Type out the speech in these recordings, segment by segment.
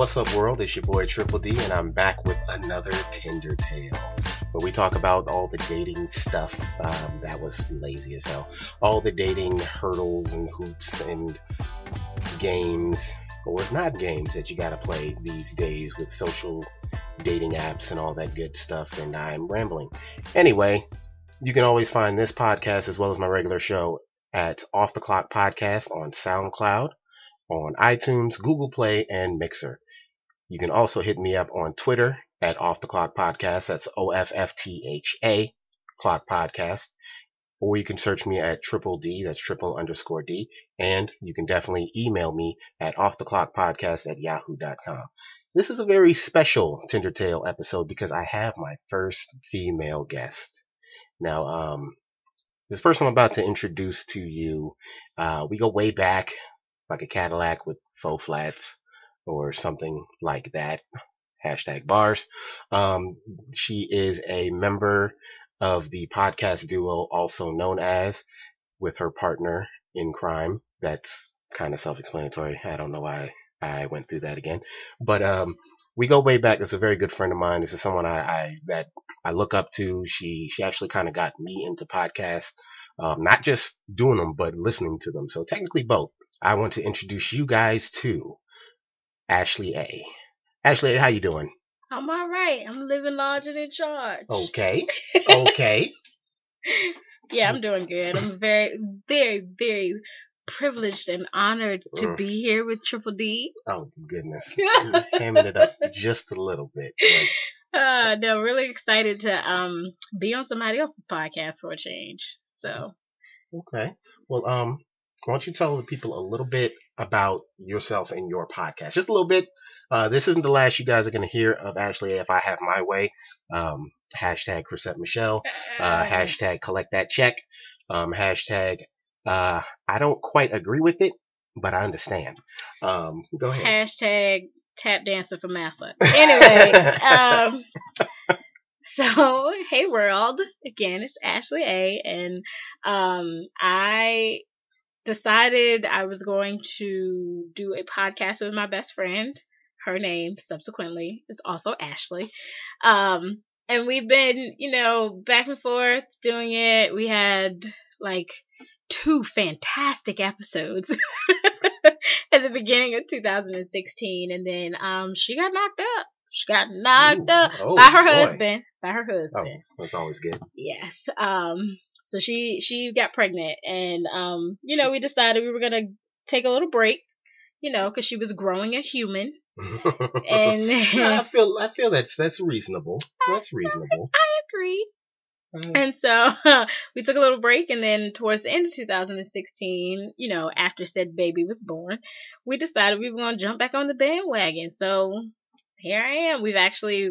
What's up, world? It's your boy Triple D, and I'm back with another Tinder Tale, where we talk about all the dating stuff um, that was lazy as hell, all the dating hurdles and hoops and games, or not games that you gotta play these days with social dating apps and all that good stuff. And I'm rambling. Anyway, you can always find this podcast as well as my regular show at Off the Clock Podcast on SoundCloud on iTunes, Google Play, and Mixer. You can also hit me up on Twitter at Off the Clock Podcast. That's O F F T H A Clock Podcast. Or you can search me at Triple D, that's triple underscore D. And you can definitely email me at Off the Clock Podcast at yahoo.com. This is a very special Tinder Tale episode because I have my first female guest. Now, um, this person I'm about to introduce to you, uh, we go way back like a Cadillac with faux flats or something like that. Hashtag bars. Um, she is a member of the podcast duo also known as with her partner in crime. That's kind of self-explanatory. I don't know why I went through that again, but, um, we go way back. It's a very good friend of mine. This is someone I, I that I look up to. She, she actually kind of got me into podcasts. Um, not just doing them, but listening to them. So technically both. I want to introduce you guys to Ashley A. Ashley, how you doing? I'm all right. I'm living large and in charge. Okay. Okay. yeah, I'm doing good. I'm very, very, very privileged and honored to Mm. be here with Triple D. oh goodness. Hamming it up just a little bit. but Uh, no, really excited to um be on somebody else's podcast for a change. So, Okay. Well, um, why don't you tell the people a little bit about yourself and your podcast? Just a little bit. Uh, this isn't the last you guys are going to hear of Ashley if I have my way. Um, hashtag Chrisette Michele. Uh, hashtag collect that check. Um, hashtag, uh, I don't quite agree with it, but I understand. Um, go ahead. hashtag tap dancer for massa. Anyway, um, so hey world, again it's Ashley A, and um, I decided I was going to do a podcast with my best friend. Her name subsequently is also Ashley. Um, and we've been, you know, back and forth doing it. We had like two fantastic episodes at the beginning of 2016, and then um, she got knocked up. She got knocked Ooh, up oh, by her boy. husband. By her Oh, husband. that's always good. Yes. Um. So she she got pregnant, and um, you know, we decided we were gonna take a little break, you know, because she was growing a human, and I feel I feel that's that's reasonable. That's reasonable. I agree. Uh, And so we took a little break, and then towards the end of 2016, you know, after said baby was born, we decided we were going to jump back on the bandwagon. So here I am. We've actually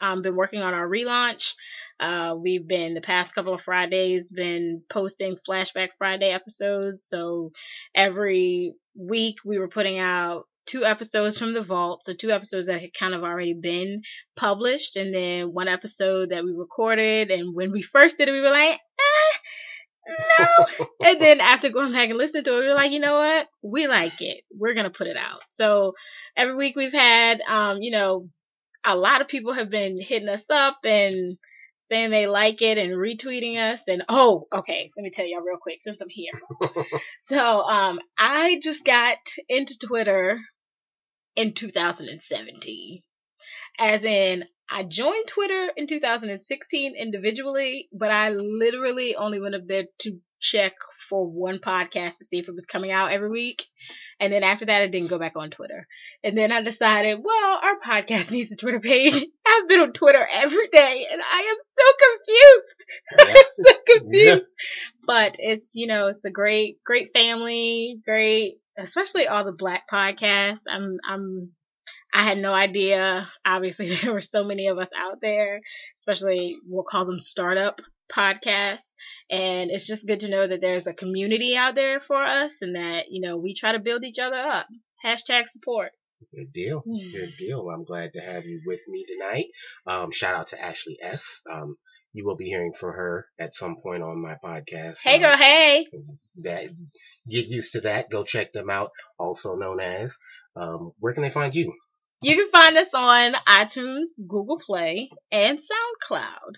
um, been working on our relaunch. Uh, we've been the past couple of Fridays been posting Flashback Friday episodes. So every week we were putting out two episodes from the vault. So two episodes that had kind of already been published, and then one episode that we recorded. And when we first did it, we were like, eh, no. and then after going back and listening to it, we were like, you know what? We like it. We're gonna put it out. So every week we've had, um, you know, a lot of people have been hitting us up and saying they like it and retweeting us. And oh, okay, let me tell y'all real quick since I'm here. so, um, I just got into Twitter in 2017, as in. I joined Twitter in 2016 individually, but I literally only went up there to check for one podcast to see if it was coming out every week. And then after that, I didn't go back on Twitter. And then I decided, well, our podcast needs a Twitter page. I've been on Twitter every day and I am so confused. I'm so confused. But it's, you know, it's a great, great family, great, especially all the black podcasts. I'm, I'm, I had no idea. Obviously, there were so many of us out there, especially we'll call them startup podcasts. And it's just good to know that there's a community out there for us and that, you know, we try to build each other up. Hashtag support. Good deal. Good deal. I'm glad to have you with me tonight. Um, shout out to Ashley S. Um, you will be hearing from her at some point on my podcast. Hey Um, girl, hey. that get used to that. Go check them out. Also known as. Um, where can they find you? You can find us on iTunes, Google Play, and SoundCloud.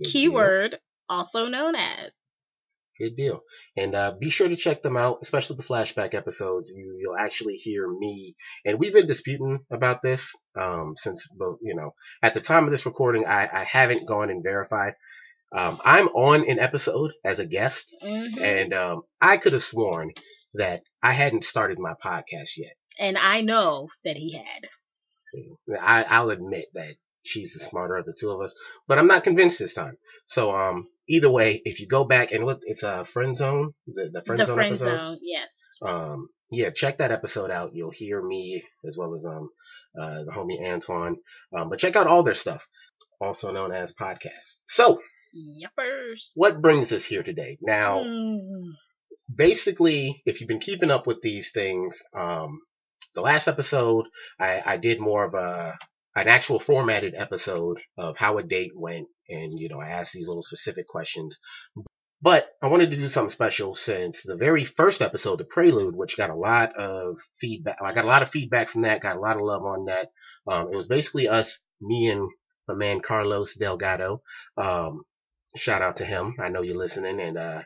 Good Keyword, deal. Also known as. Good deal. And uh, be sure to check them out, especially the flashback episodes. You you'll actually hear me, and we've been disputing about this um, since both you know at the time of this recording. I, I haven't gone and verified. Um, I'm on an episode as a guest, Mhm. and um, I could have sworn that I hadn't started my podcast yet. And I know that he had. See, I, I'll admit that she's the smarter of the two of us, but I'm not convinced this time. So, um, either way, if you go back and look, it's a friend zone, the, the friend the zone friend episode. zone, yes. Um, yeah, check that episode out. You'll hear me as well as um, uh, the homie Antoine. Um, but check out all their stuff, also known as podcasts. So, Yuppers. what brings us here today? Now, Mm. basically, if you've been keeping up with these things, um, the last episode, I, I did more of a an actual formatted episode of how a date went, and you know, I asked these little specific questions. But I wanted to do something special since the very first episode, the prelude, which got a lot of feedback. I got a lot of feedback from that, got a lot of love on that. Um, it was basically us, me and my man Carlos Delgado. Um, shout out to him. I know you're listening, and uh,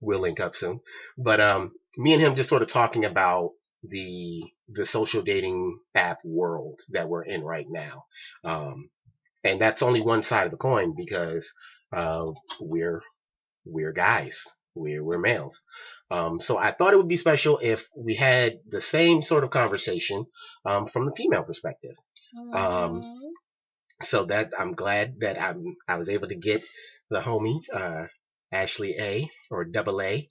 we'll link up soon. But um, me and him just sort of talking about the the social dating app world that we're in right now. Um, and that's only one side of the coin because uh, we're we're guys. We're we're males. Um, so I thought it would be special if we had the same sort of conversation um, from the female perspective. Um. So that I'm glad that I'm I was able to get the homie uh, Ashley A or double A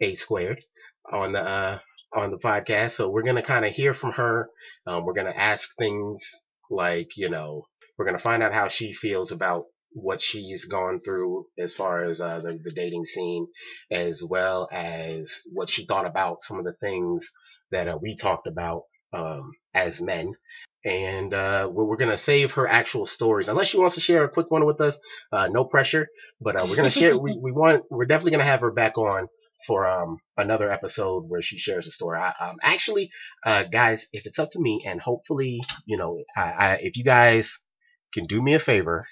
A squared on the uh, on the podcast. So we're gonna kind of hear from her. Um, we're gonna ask things like you know we're gonna find out how she feels about what she's gone through as far as uh, the, the dating scene, as well as what she thought about some of the things that uh, we talked about um, as men. And uh, we're, we're gonna save her actual stories, unless she wants to share a quick one with us. Uh, no pressure, but uh, we're gonna share. we, we want. We're definitely gonna have her back on for um another episode where she shares a story. I, um, actually, uh, guys, if it's up to me, and hopefully, you know, I, I, if you guys can do me a favor,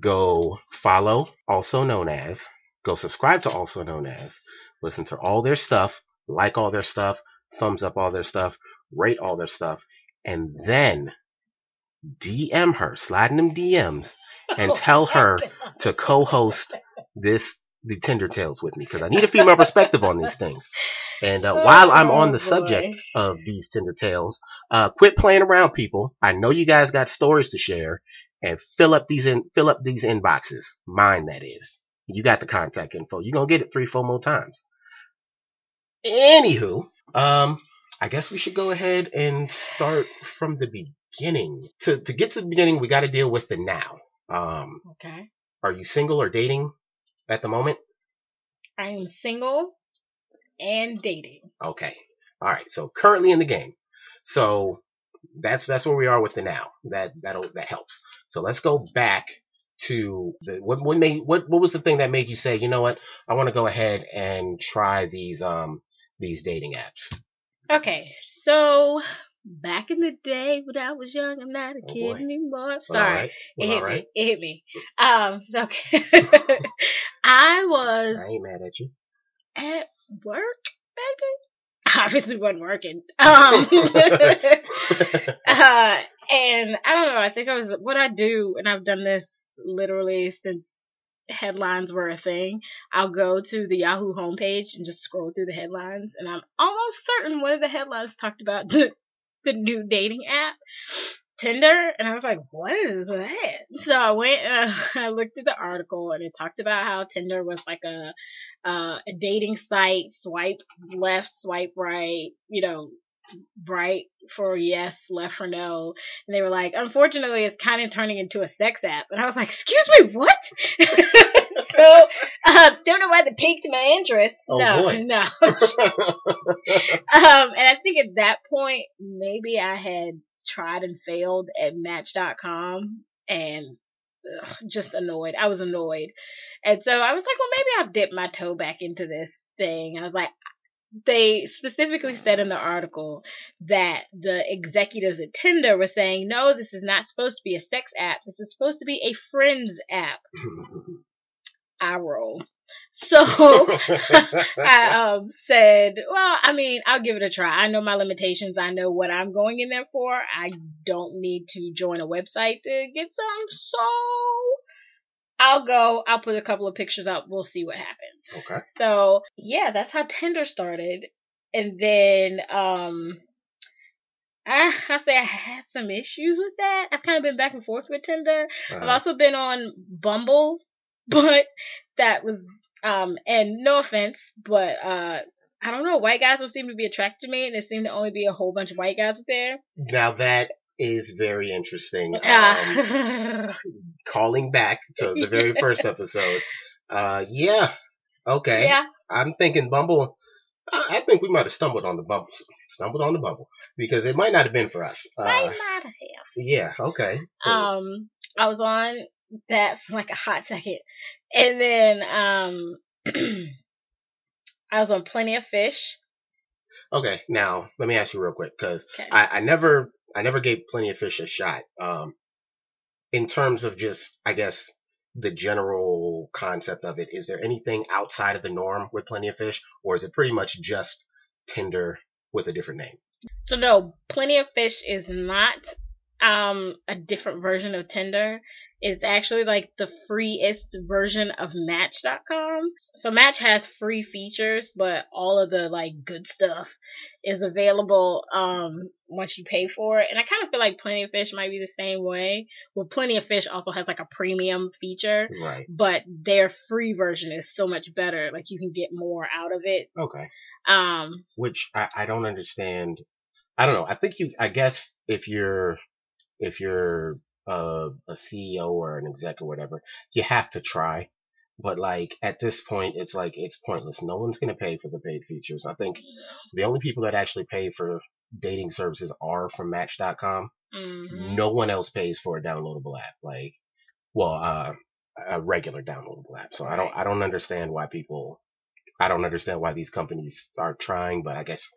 go follow, also known as, go subscribe to, also known as, listen to all their stuff, like all their stuff, thumbs up all their stuff, rate all their stuff, and then DM her, slide in them DMs, and tell her to co-host this the Tinder Tales with me because I need a female perspective on these things. And uh, while I'm on Oh, the boy. subject of these Tinder Tales, uh, quit playing around, people. I know you guys got stories to share, and fill up these in fill up these inboxes. Mine, that is. You got the contact info. You're gonna get it three, four more times. Anywho, um, I guess we should go ahead and start from the beginning. To to get to the beginning, we got to deal with the now. Um, Okay. are you single or dating at the moment? I am single and dating. Okay. All right. So currently in the game. So that's that's where we are with the now. That that'll that helps. So let's go back to the what what made what what was the thing that made you say, you know what, I want to go ahead and try these um these dating apps. Okay, so back in the day when I was young, I'm not a Oh, kid boy. anymore. Well, Sorry, right. it hit right. me. It hit me. Um, so, okay. I was I ain't mad at you. at work, baby. Obviously, wasn't working. Um, uh, and I don't know. I think I was what I do, and I've done this literally since headlines were a thing. I'll go to the Yahoo homepage and just scroll through the headlines, and I'm almost certain one of the headlines talked about the new dating app. Tinder, and I was like, "What is that?" So I went, uh, I looked at the article, and it talked about how Tinder was like a uh, a dating site. Swipe left, swipe right. You know, right for yes, left for no. And they were like, unfortunately, it's kind of turning into a sex app. And I was like, excuse me, what? so, uh, don't know why that piqued my interest. Oh, no, boy. no. um, and I think at that point, maybe I had tried and failed at Match.com and ugh, just annoyed. I was annoyed. And so I was like, well, maybe I'll dip my toe back into this thing. I was like, they specifically said in the article that the executives at Tinder were saying, no, this is not supposed to be a sex app. This is supposed to be a friends app. I roll. So I um, said, well, I mean, I'll give it a try. I know my limitations. I know what I'm going in there for. I don't need to join a website to get some. So I'll go. I'll put a couple of pictures up. We'll see what happens. Okay. So yeah, that's how Tinder started. And then um I, I say I had some issues with that. I've kind of been back and forth with Tinder. Uh, I've also been on Bumble, but that was um and no offense, but uh I don't know, white guys don't seem to be attracted to me and there seem to only be a whole bunch of white guys there. now that is very interesting. Um, Ah. calling back to the very first episode. Uh, yeah. Okay. yeah. I'm thinking Bumble. I think we might have stumbled on the Bumble. Stumbled on the bubble, because it might not have been for us. Might Uh, not have. yeah. Okay. So, um I was on that for like a hot second. And then um I was on Plenty of Fish. okay. Now let me ask you real quick because Okay. I, I never I never gave Plenty of Fish a shot. Um, in terms of just I guess the general concept of it, is there anything outside of the norm with Plenty of Fish, or is it pretty much just Tinder with a different name? So no, Plenty of Fish is not um a different version of Tinder. It's actually like the freest version of Match.com. So Match has free features, but all of the like good stuff is available um once you pay for it. And I kind of feel like Plenty of Fish might be the same way. Well, Plenty of Fish also has like a premium feature, Right. but their free version is so much better. Like you can get more out of it. Okay. Um which I, I don't understand. I don't know. I think you. I guess if you're if you're a, a CEO or an exec or whatever, you have to try. But like at this point, it's like it's pointless. No one's gonna pay for the paid features. I think the only people that actually pay for dating services are from Match.com. mhm. No one else pays for a downloadable app. Like, well, uh, a regular downloadable app. So I don't. I don't understand why people. I don't understand why these companies are trying, but I guess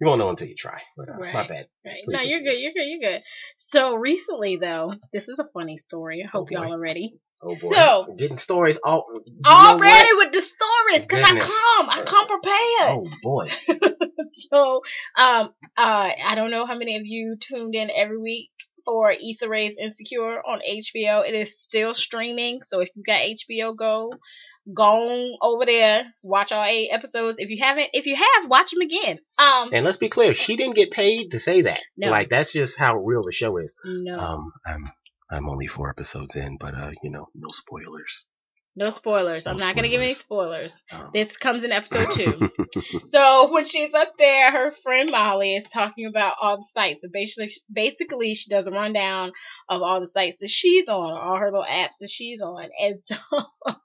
you won't know until you try. But uh, my bad. Right. Please No, you're good. You're good. You're good. So recently, though, this is a funny story. I hope Oh, y'all are ready. Oh boy, So- getting stories all Already with the stories, because I come. I come prepared. Oh boy, so, um, uh, I don't know how many of you tuned in every week for Issa Rae's Insecure on HBO. It is still streaming, so if you got HBO Go, go on over there, watch all eight episodes. If you haven't, if you have, watch them again. Um, and let's be clear, she didn't get paid to say that. No. Like that's just how real the show is. no, Um, I'm I'm only four episodes in, but uh, you know, no spoilers. No spoilers. I'm no not gonna give any spoilers. Um, This comes in episode two. So when she's up there, her friend Molly is talking about all the sites. So basically, basically, she does a rundown of all the sites that she's on, all her little apps that she's on. And so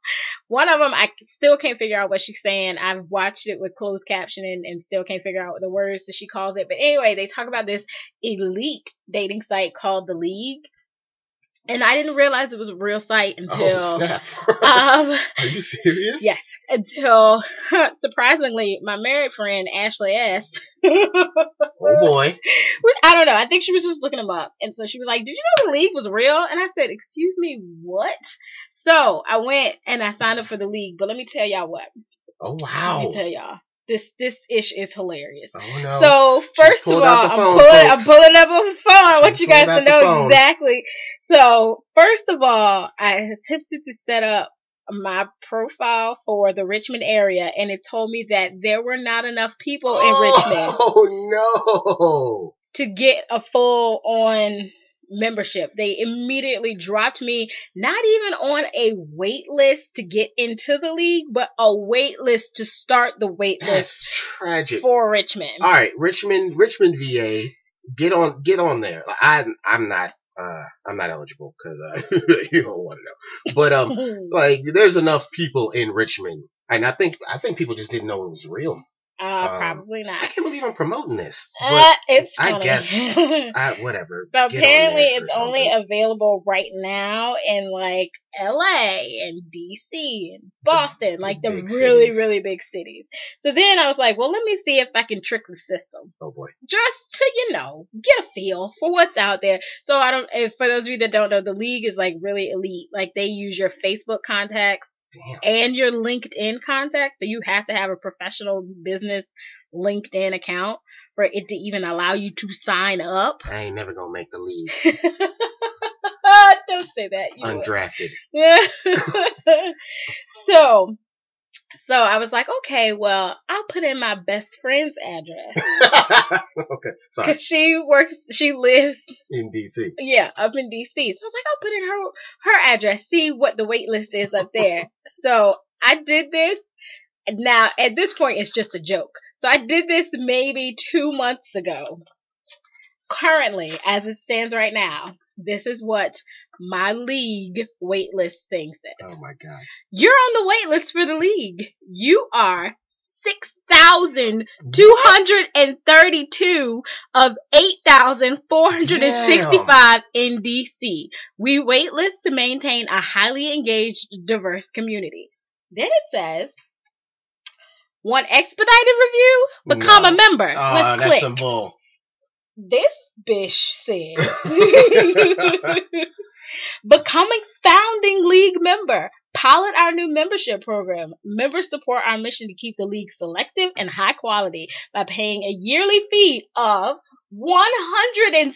one of them, I still can't figure out what she's saying. I've watched it with closed captioning and still can't figure out the words that she calls it. But anyway, they talk about this elite dating site called The League. And I didn't realize it was a real site oh until, snap! um, Are you serious? Yes, until surprisingly, my married friend Ashley S. Oh boy. I don't know. I think she was just looking him up, and so she was like, "Did you know the league was real?" And I said, "Excuse me, what?" So I went and I signed up for the league. But let me tell y'all what. Oh Let wow. me tell y'all this this ish is hilarious. Oh no. So first of all, I'm phone, pulling, I'm pulling up a phone. I want you guys to know exactly. So first of all, I attempted to set up my profile for the Richmond area, and it told me that there were not enough people in Richmond Oh no. to get a full on membership. They immediately dropped me not even on a wait list to get into the league, but a wait list to start the wait no. list That's tragic. for Richmond. All right, Richmond, Richmond, VA, get on, get on there. Like, I, I'm not, uh, I'm not eligible because uh, you don't want to know. But um, like, there's enough people in Richmond, and I think, I think people just didn't know it was real. Uh, Um, probably not. I can't believe I'm promoting this. But Uh, it's I funny. guess I, whatever. so Get apparently, it's only something. available right now in like L.A. and D.C. and Boston, the like the big really, cities. really big cities. So then I was like, well, let me see if I can trick the system. Oh boy. just to you know get a feel for what's out there. So I don't. If, for those of you that don't know, the league is like really elite. Like they use your Facebook contacts Damn. and your LinkedIn contact. So you have to have a professional business LinkedIn account for it to even allow you to sign up. I ain't never gonna make the league. don't say that. You. Undrafted. so. So I was like, okay, well, I'll put in my best friend's address okay. Sorry. because she works, she lives In DC. Yeah, up in DC. So I was like, I'll put in her her address, see what the wait list is up there. so I did this. Now at this point, it's just a joke. So I did this maybe two months ago. Currently, as it stands right now, this is what my league wait list thing says. Oh my god. You're on the waitlist for the league. You are six thousand two hundred and thirty-two of eight thousand four hundred and sixty-five in DC. We waitlist to maintain a highly engaged, diverse community. Then it says, "Want expedited review? Become No. a member. Oh, Let's click." This bitch said, "Becoming founding league member." Pilot our new membership program. Members support our mission to keep the league selective and high quality by paying a yearly fee of $179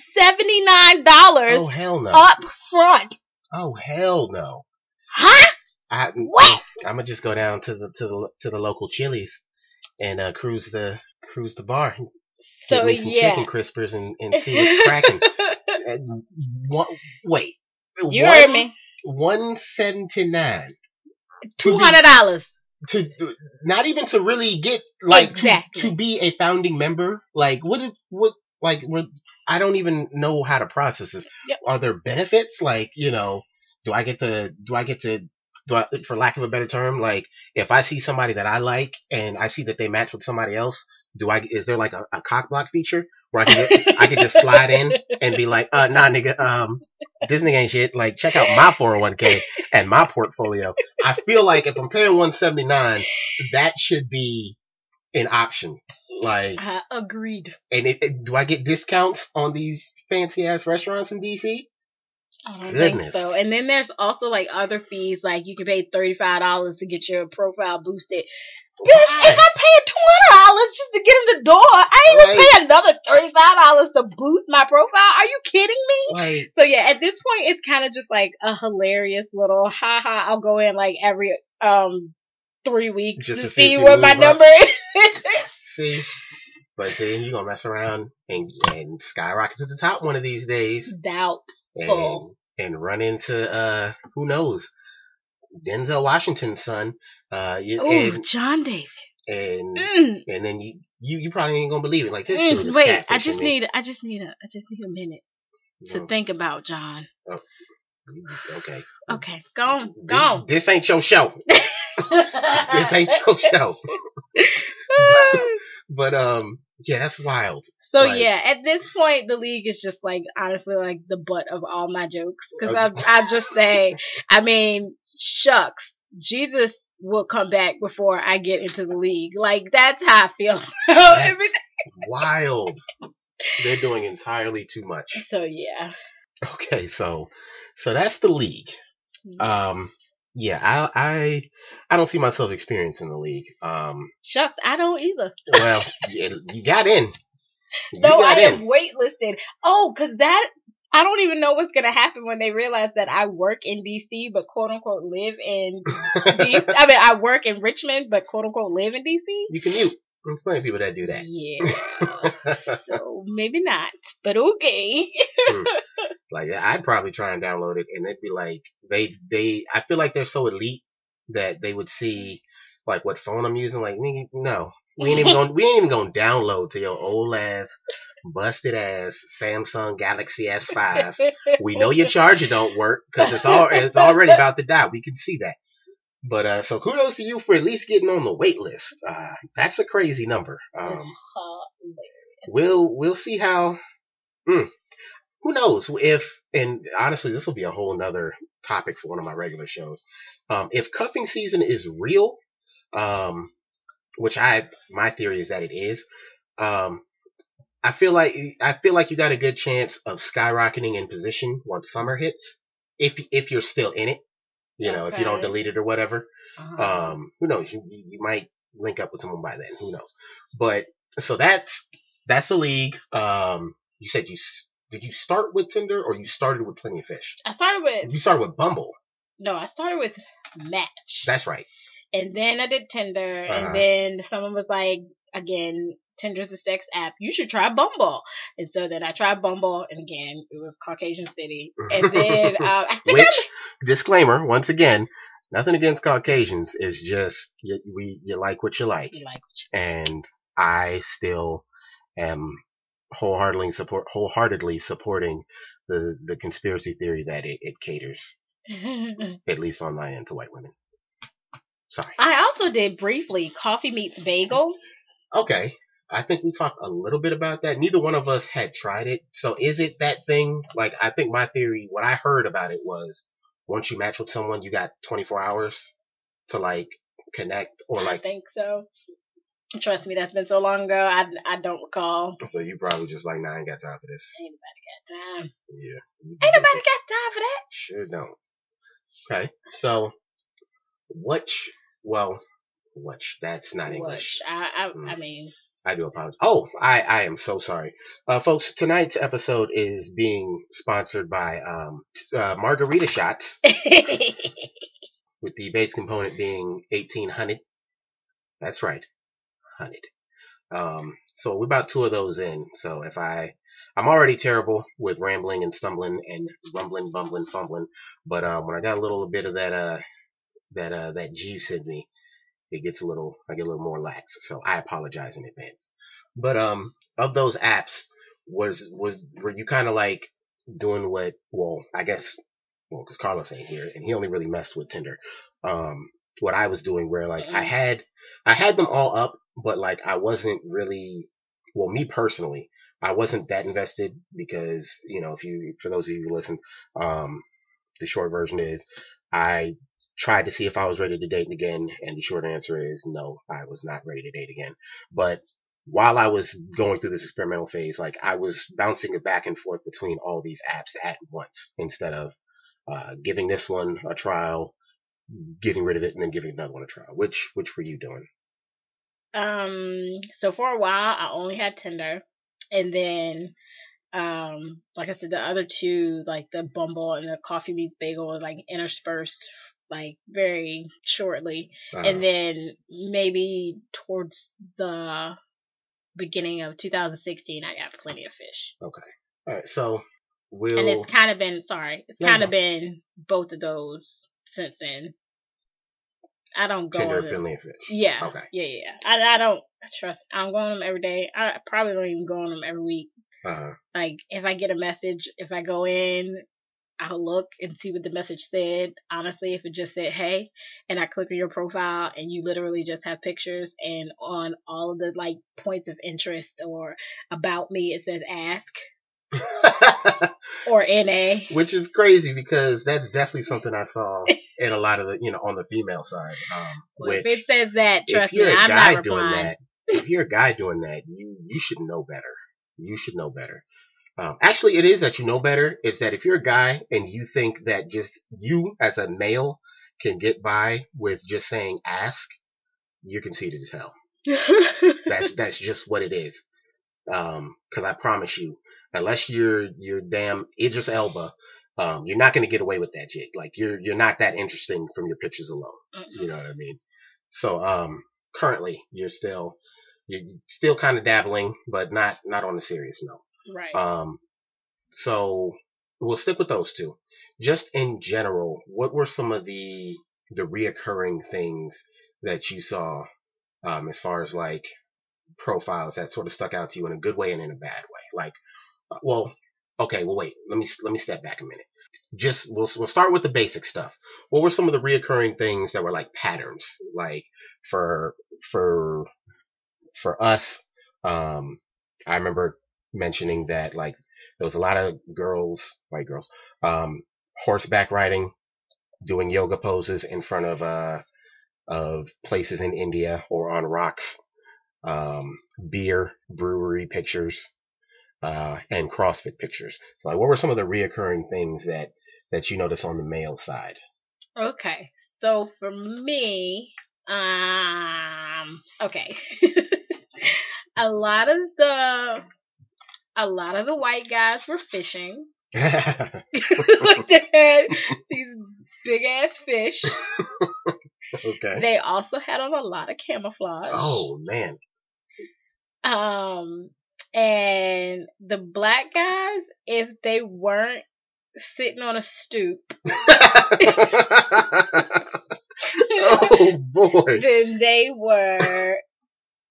Oh hell no. up front. Oh hell no. Huh? I, What? I'm gonna just go down to the to the to the local Chili's and uh, cruise the cruise the bar. So me some yeah. chicken crispers and, and see what's cracking. One, wait. you one, heard me. One seventy nine. Two hundred dollars. To not even to really get like Exactly. to, to be a founding member. Like what is what like I don't even know how to process this. Yep. Are there benefits? Like you know, do I get to do I get to do I, for lack of a better term, like if I see somebody that I like and I see that they match with somebody else, do I is there like a, a cock block feature where I can get, I can just slide in and be like, uh, nah, nigga, um, this nigga ain't shit. Like, check out my 401k and my portfolio. I feel like if I'm paying 179, that should be an option. Like, Uh, agreed. and it, it- do I get discounts on these fancy ass restaurants in DC? I don't Goodness. think so. And then there's also like other fees, like you can pay thirty five dollars to get your profile boosted. Bitch, if I pay dollars just to get in the door, I ain't gonna Right. pay another thirty five dollars to boost my profile. Are you kidding me? Like, So yeah, at this point, it's kind of just like a hilarious little ha ha. I'll go in like every um three weeks Just to, to see what my number is. see, but then you're gonna mess around and, and skyrocket to the top one of these days. Doubt. and and run into uh who knows Denzel Washington's son uh Ooh, John David. And Mm. and then you, you you probably ain't gonna believe it like this dude Mm, is wait, I just need, I just need a, I just need a minute to Oh, think about John. okay Okay, go on, go on. this, ain't your show this ain't your show but um yeah that's wild so like- yeah, at this point, the league is just like honestly like the butt of all my jokes because Okay. I I just say, I mean, shucks, Jesus will come back before I get into the league. Like that's how I feel. That's wild they're doing entirely too much so yeah, okay so so that's the league um yeah i i i don't see myself experiencing the league um shucks, I don't either. well you, you got in you No, I got am waitlisted. Oh, because that I don't even know what's gonna happen when they realize that I work in DC, but quote unquote live in DC. I mean, I work in Richmond, but quote unquote live in DC. you can mute there's plenty of people that do that Yeah. so maybe not, but okay. Hmm. like i'd probably try and download it and it'd be like they they i feel like they're so elite that they would see like what phone i'm using like no we ain't even going we ain't even gonna download to your old ass busted ass samsung galaxy s5 we know your charger don't work because it's all it's already about to die. We can see that. But uh, so kudos to you for at least getting on the wait list. Uh, that's a crazy number. Um, we'll we'll see how. Mm, who knows if and honestly, this will be a whole nother topic for one of my regular shows. Um, if cuffing season is real, um, which I my theory is that it is. Um, I feel like I feel like you got a good chance of skyrocketing in position once summer hits, if if you're still in it. You know, if you don't delete it or whatever. Uh-huh. Um, who knows? You, you you might link up with someone by then. Who knows? But so that's that's the league. Um, you said you did you start with Tinder or you started with Plenty of Fish? I started with You started with Bumble. no, I started with Match, That's right. and then I did Tinder, Uh-huh. and then someone was like, again, Tinder's a sex app. You should try Bumble, and so then I tried Bumble, and again, it was Caucasian City, and then uh, I think Which disclaimer once again, nothing against Caucasians. It's just you, we you like what you like, I like and I still am wholeheartedly support wholeheartedly supporting the the conspiracy theory that it, it caters at least on my end to white women. Sorry. I also did briefly Coffee Meets Bagel. Okay. I think we talked a little bit about that. Neither one of us had tried it. So is it that thing? Like, I think my theory, what I heard about it was once you match with someone, you got 24 hours to like connect or I like, think so. Trust me, that's been so long ago. I, I don't recall. so you probably just like, nah, I ain't got time for this. Ain't nobody got time. Yeah. Ain't nobody got time for that. Sure don't. Okay. So, which, well, which, that's not English. Which I, I, Mm. I mean, I do apologize. Oh, I, I am so sorry. Uh, folks, tonight's episode is being sponsored by, um, uh, Margarita Shots, with the base component being 1800. That's right. 100. Um, so we're about two of those in. So if I, I'm already terrible with rambling and stumbling and rumbling, bumbling, fumbling. But, um, when I got a little bit of that, uh, that, uh, that juice in me, it gets a little, I get a little more lax. So I apologize in advance. But, um, of those apps, was, was, were you kind of like doing what, well, I guess, well, cause Carlos ain't here and he only really messed with Tinder. Um, what I was doing where like I Mhm. had, I had them all up, but like I wasn't really, well, me personally, I wasn't that invested because, you know, if you, for those of you who listen, um, the short version is I tried to see if I was ready to date again, and the short answer is no, I was not ready to date again. But while I was going through this experimental phase, like I was bouncing it back and forth between all these apps at once instead of uh, giving this one a trial, getting rid of it, and then giving another one a trial. Which which were you doing? um, so for a while, I only had Tinder, and then, um, like I said, the other two, like the Bumble and the Coffee Meets Bagel, were like interspersed, like very shortly, Uh, and then maybe towards the beginning of 2016, I got Plenty of Fish, Okay, all right, so we'll. and it's kind of been sorry, it's No, kind no. of been both of those since then. I don't go Tinder, on them. Finley, and Fish. Yeah. Okay. Yeah, yeah. yeah. I, I don't trust. I'm going on them every day. I probably don't even go on them every week. Uh, Like if I get a message, if I go in, I'll look and see what the message said. Honestly, if it just said hey, and I click on your profile and you literally just have pictures and on all of the like points of interest or about me it says ask or NA. which is crazy because that's definitely something I saw in a lot of the, you know, on the female side. Um, Well, which if it says that, trust me, you're a I'm guy not doing replying. that, if you're a guy doing that, you you should know better. You should know better. Um, actually, it is that you know better. It's that if you're a guy and you think that just you as a male can get by with just saying ask, you're conceited as hell. That's that's just what it is. Um, cause I promise you, unless you're you're damn Idris Elba, um, you're not gonna get away with that shit. Like you're you're not that interesting from your pictures alone. Mm-mm. You know what I mean? So um, currently you're still you're still kind of dabbling, but not not on a serious note. right. Um, so we'll stick with those two. Just in general, what were some of the the reoccurring things that you saw um, as far as like profiles that sort of stuck out to you in a good way and in a bad way? Like, uh, well, okay, well, wait. Let me let me step back a minute. Just we'll we'll start with the basic stuff. What were some of the reoccurring things that were like patterns? Like for for for us, um, I remember mentioning that like there was a lot of girls, white girls, um, horseback riding, doing yoga poses in front of uh of places in India or on rocks, um, beer brewery pictures, uh, and CrossFit pictures. So, like, what were some of the reoccurring things that that you notice on the male side? Okay, so for me, um, okay, a lot of the a lot of the white guys were fishing. like they had these big ass fish. okay. They also had on a lot of camouflage. Oh man. Um, and the black guys, if they weren't sitting on a stoop, oh boy. then they were.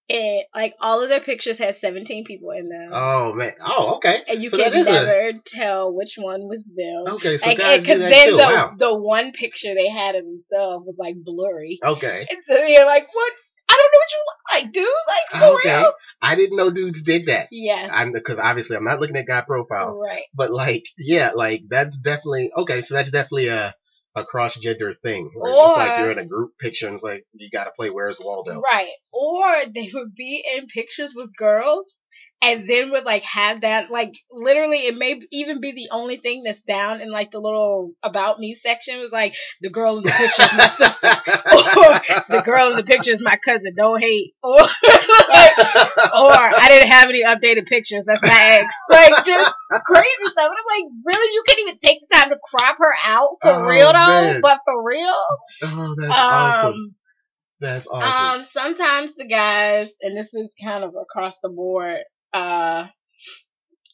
It, like all of their pictures had 17 people in them. Oh man. Oh okay. and you so can is a- never tell which one was them. Okay, so Like, guys do because then too. the Wow. the one picture they had of themselves was like blurry, Okay. and so you're like, "What? I don't know what you look like, dude. Like for Okay. real?" I didn't know dudes did that. Yes, I'm because obviously I'm not looking at guy profiles, right. but like yeah, like that's definitely okay. So that's definitely a a cross gender thing. Where it's just like you're in a group picture and it's like you got to play Where's Waldo. Right. Or they would be in pictures with girls and then would like have that like literally it may even be the only thing that's down in like the little about me section was like the girl in the picture is my sister. or the girl in the picture is my cousin, don't hate. Or or I didn't have any updated pictures, that's my ex. Like just crazy stuff. And I'm like, really? You can't even take the time to crop her out for Oh, real though? man. But for real? oh, that's awesome. Um That's awesome. um, sometimes the guys, and this is kind of across the board, uh,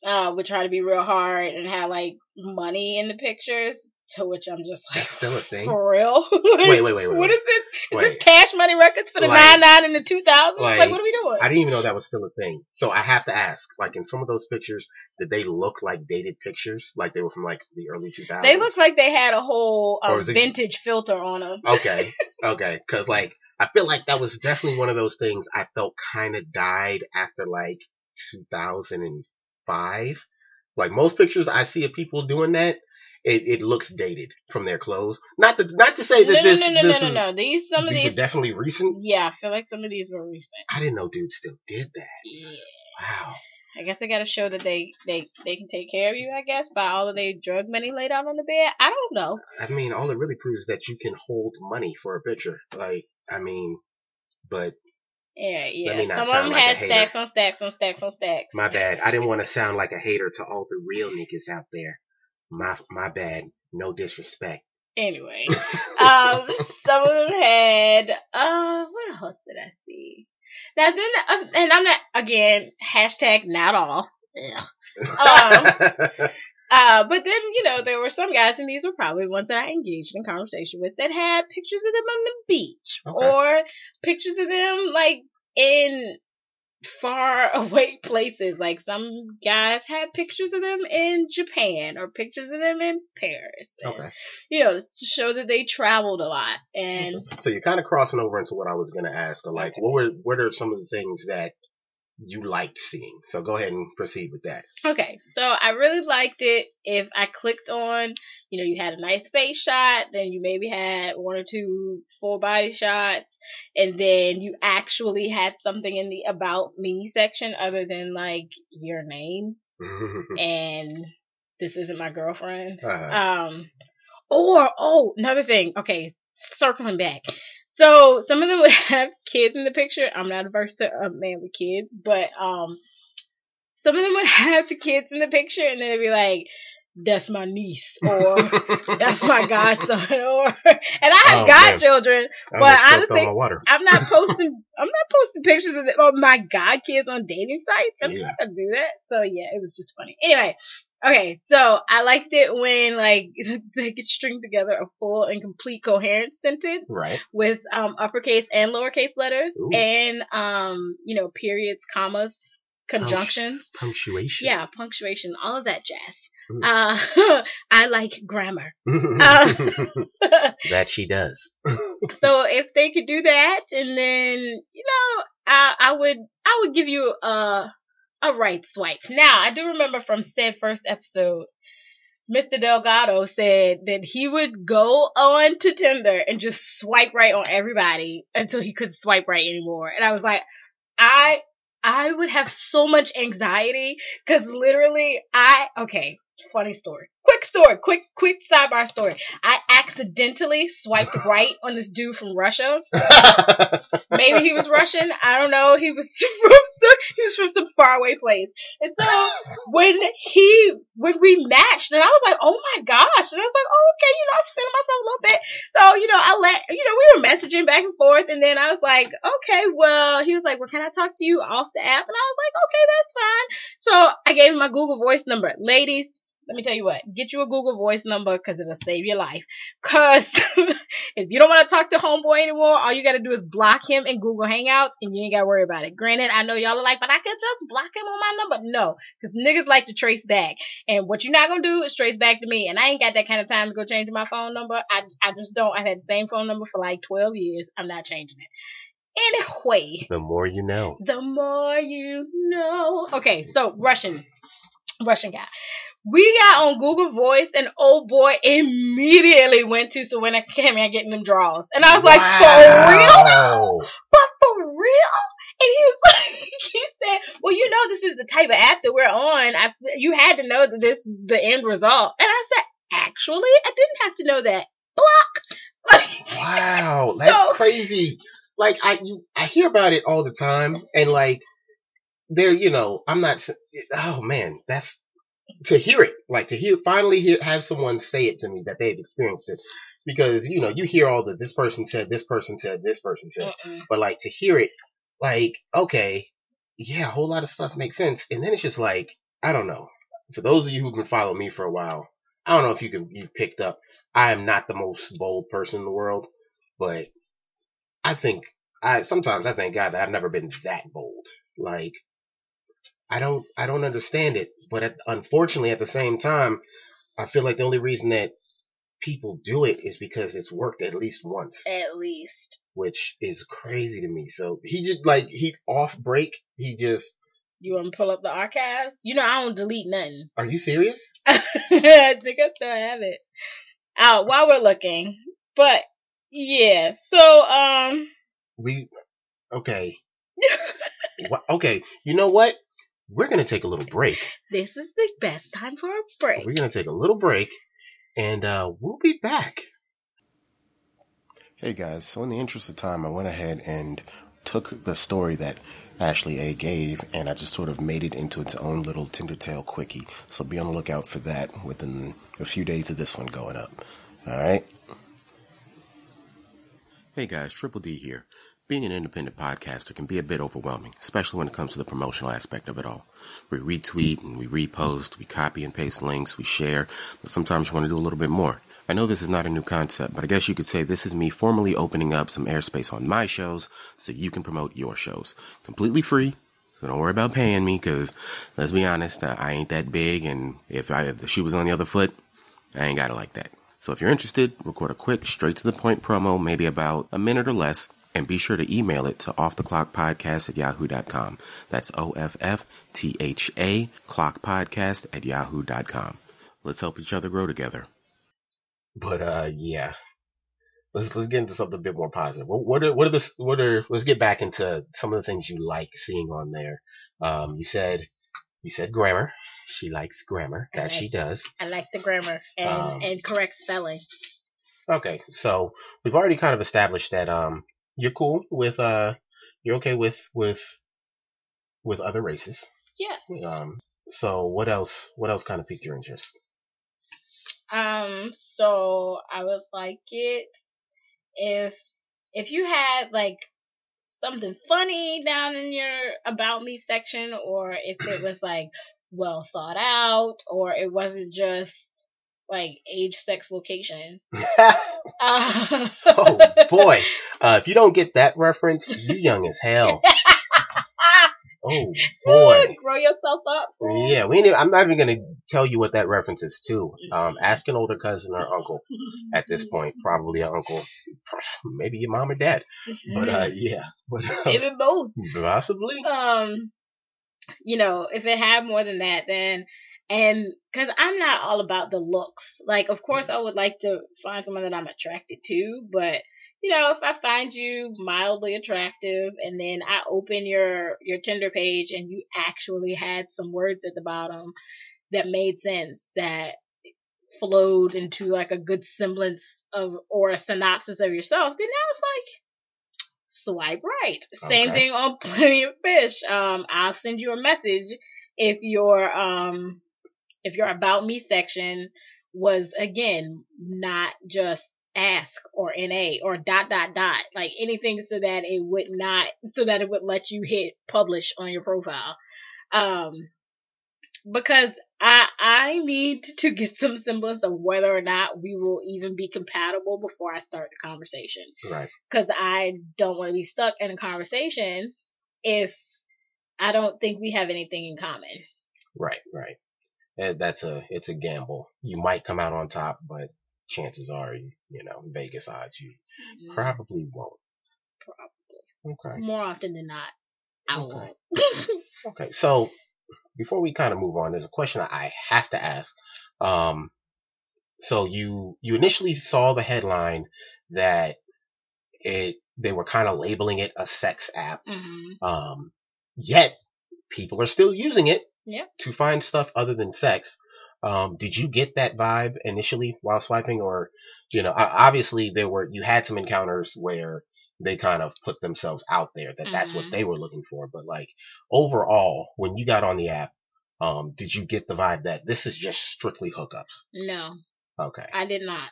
uh, would try to be real hard and have like money in the pictures. To which I'm just like, that's still a thing. for real? Wait, wait, wait, wait. What wait. is this? Is Wait. this cash money records for the Like- nine nine and the two thousands? Like, like, what are we doing? I didn't even know that was still a thing. So I have to ask, like in some of those pictures, did they look like dated pictures? Like they were from like the early 2000s? they look like they had a whole uh, vintage filter on them. Okay, okay. Cause like, I feel like that was definitely one of those things I felt kind of died after like 2005. Like most pictures I see of people doing that, it, it looks dated from their clothes. Not to, not to say that no, this, no, no, no, this no, is, no. These some of these these, are definitely recent. yeah, I feel like some of these were recent. I didn't know dudes still did that. Yeah. Wow. I guess they got to show that they they they can take care of you. I guess by all of their drug money laid out on the bed. I don't know. I mean, all it really proves is that you can hold money for a picture. Like, I mean, but Yeah, yeah. Some of them like had stacks on stacks on stacks on stacks. my bad. I didn't want to sound like a hater to all the real niggas out there. My my bad. No disrespect. Anyway, um, some of them had uh, what else did I see? Now then, uh, and I'm not again hashtag not all. Um, Uh, but then, you know, there were some guys, and these were probably ones that I engaged in conversation with, that had pictures of them on the beach Okay. or pictures of them like in far away places. Like some guys had pictures of them in Japan or pictures of them in Paris. And, okay. You know, to show that they traveled a lot. And mm-hmm. So you're kind of crossing over into what I was gonna ask. Like, Okay. what were what are some of the things that you liked seeing? So go ahead and proceed with that. Okay, so I really liked it. If I clicked on, you know, you had a nice face shot, then you maybe had one or two full body shots, and then you actually had something in the about me section other than like your name and this isn't my girlfriend. uh, Um, or oh, another thing. Okay, circling back. So some of them would have kids in the picture. I'm not averse to a man with kids, but um, some of them would have the kids in the picture, and then they'd be like, "That's my niece," or "That's my godson," or and I have Oh, godchildren. But honestly- on my water. I'm not posting. I'm not posting pictures of, the, of my god kids on dating sites. I'm Yeah. not gonna do that. So yeah, it was just funny. Anyway, okay. So I liked it when like they could string together a full and complete coherent sentence Right. with um uppercase and lowercase letters Ooh. and um you know periods, commas, conjunctions. Punctuation. Yeah, punctuation, all of that jazz. Uh, I like grammar. Uh, that she does. so if they could do that, and then you know, I I would I would give you a a right swipe. Now I do remember from said first episode. Mr. Delgado said that he would go on to Tinder and just swipe right on everybody until he couldn't swipe right anymore. And I was like, I I would have so much anxiety because literally I okay, funny story. Quick story, quick quick sidebar story. I accidentally swiped right on this dude from Russia. Maybe he was Russian. I don't know. He was from some, he was from some faraway place. And so when he when we matched, and I was like, oh my gosh, and I was like, oh okay, you know, I was feeling myself a little bit. So you know, I let you know we were messaging back and forth, and then I was like, okay, well, he was like, well, can I talk to you off the app? And I was like, okay, that's fine. So I gave him my Google Voice number, ladies let me tell you what, get you a Google Voice number because it'll save your life. Cause if you don't want to talk to homeboy anymore, all you got to do is block him in Google Hangouts and you ain't got to worry about it. Granted, I know y'all are like, but I could just block him on my number. No, cause niggas like to trace back. And what you're not gonna do is trace back to me. And I ain't got that kind of time to go change my phone number. I, I just don't. I've had the same phone number for like 12 years. I'm not changing it. Anyway. The more you know. The more you know. Okay, so Russian. Russian guy we got on Google Voice and old boy immediately went to Serena Cammy getting them draws. And I was like, for real? But for real? And he was like, he said, well, you know, this is the type of app that we're on. I, you had to know that this is the end result. And I said, actually, I didn't have to know that. Block. wow, that's so, crazy. Like I, you, I hear about it all the time, and like, there, you know, I'm not. Oh man, that's to hear it, like to hear finally hear have someone say it to me that they've experienced it, because you know you hear all the this person said, this person said, this person said, Mm-mm. but like to hear it, like okay, yeah, a whole lot of stuff makes sense, and then it's just like I don't know. For those of you who've been following me for a while, I don't know if you can you've picked up. I am not the most bold person in the world, but I think I sometimes I thank God that I've never been that bold. Like I don't I don't understand it. But at, unfortunately, at the same time, I feel like the only reason that people do it is because it's worked at least once. At least. Which is crazy to me. So he just like he off break. He just. You want to pull up the archive? You know I don't delete nothing. Are you serious? I think I still have it. Out while we're looking, but yeah. So um. We okay. okay, you know what? We're going to take a little break. This is the best time for a break. We're going to take a little break and uh, we'll be back. Hey guys, so in the interest of time, I went ahead and took the story that Ashley A gave and I just sort of made it into its own little Tinder Tale quickie. So be on the lookout for that within a few days of this one going up. Alright? Hey guys, Triple D here. Being an independent podcaster can be a bit overwhelming, especially when it comes to the promotional aspect of it all. We retweet and we repost, we copy and paste links, we share, but sometimes you want to do a little bit more. I know this is not a new concept, but I guess you could say this is me formally opening up some airspace on my shows so you can promote your shows. Completely free, so don't worry about paying me because let's be honest, uh, I ain't that big and if, I, if the shoe was on the other foot, I ain't got it like that. So if you're interested, record a quick, straight to the point promo, maybe about a minute or less, and be sure to email it to offtheclockpodcast at yahoo.com. That's O-F-F-T-H-A clockpodcast at yahoo.com. Let's help each other grow together. But, uh, yeah. Let's, let's get into something a bit more positive. What, what are, what are the, what are, let's get back into some of the things you like seeing on there. Um, you said, you said grammar. She likes grammar. That like, she does. I like the grammar and, um, and correct spelling. Okay, so we've already kind of established that um you're cool with uh you're okay with with with other races. Yes. Um so what else what else kind of piqued your interest? Um so I would like it if if you had like something funny down in your about me section or if it was like well thought out or it wasn't just like age, sex, location. uh, oh boy! Uh, if you don't get that reference, you young as hell. Oh boy. Grow yourself up. fool. Yeah, we. Ain't, I'm not even gonna tell you what that reference is to. Um, ask an older cousin or uncle at this point, probably an uncle, maybe your mom or dad. But uh, yeah, What else? maybe both. possibly. um you know if it had more than that then and because i'm not all about the looks like of course i would like to find someone that i'm attracted to but you know if i find you mildly attractive and then i open your your tinder page and you actually had some words at the bottom that made sense that flowed into like a good semblance of or a synopsis of yourself then now it's like swipe right. Same thing on Plenty of Fish. Um, I'll send you a message if your um if your about me section was again not just ask or na or dot dot dot like anything so that it would not so that it would let you hit publish on your profile um because i i need to get some semblance of whether or not we will even be compatible before i start the conversation Right. because I don't want to be stuck in a conversation if I don't think we have anything in common. Right. Right. That's a. It's a gamble. You might come out on top, but chances are, you, you know, Vegas odds, you Mm, probably won't. Probably. Okay. More often than not, I Okay. won't. Okay, so before we kind of move on, there's a question I have to ask. Um, so you you initially saw the headline that it they were kind of labeling it a sex app, hmm um, yet people are still using it Yep. to find stuff other than sex. Um, did you get that vibe initially while swiping, or you know, obviously there were you had some encounters where they kind of put themselves out there that that's what Mhm. they were looking for, but like overall, when you got on the app, um, did you get the vibe that this is just strictly hookups? No, Okay, I did not.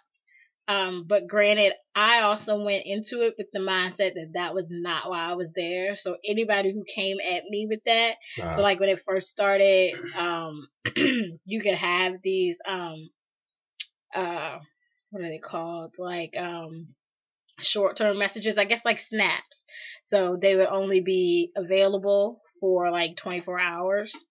Um, but granted, I also went into it with the mindset that that was not why I was there. So anybody who came at me with that, So like when it first started, um, you could have these um, uh, what are they called? Like um, short term messages. I guess like snaps. So they would only be available for like 24 hours.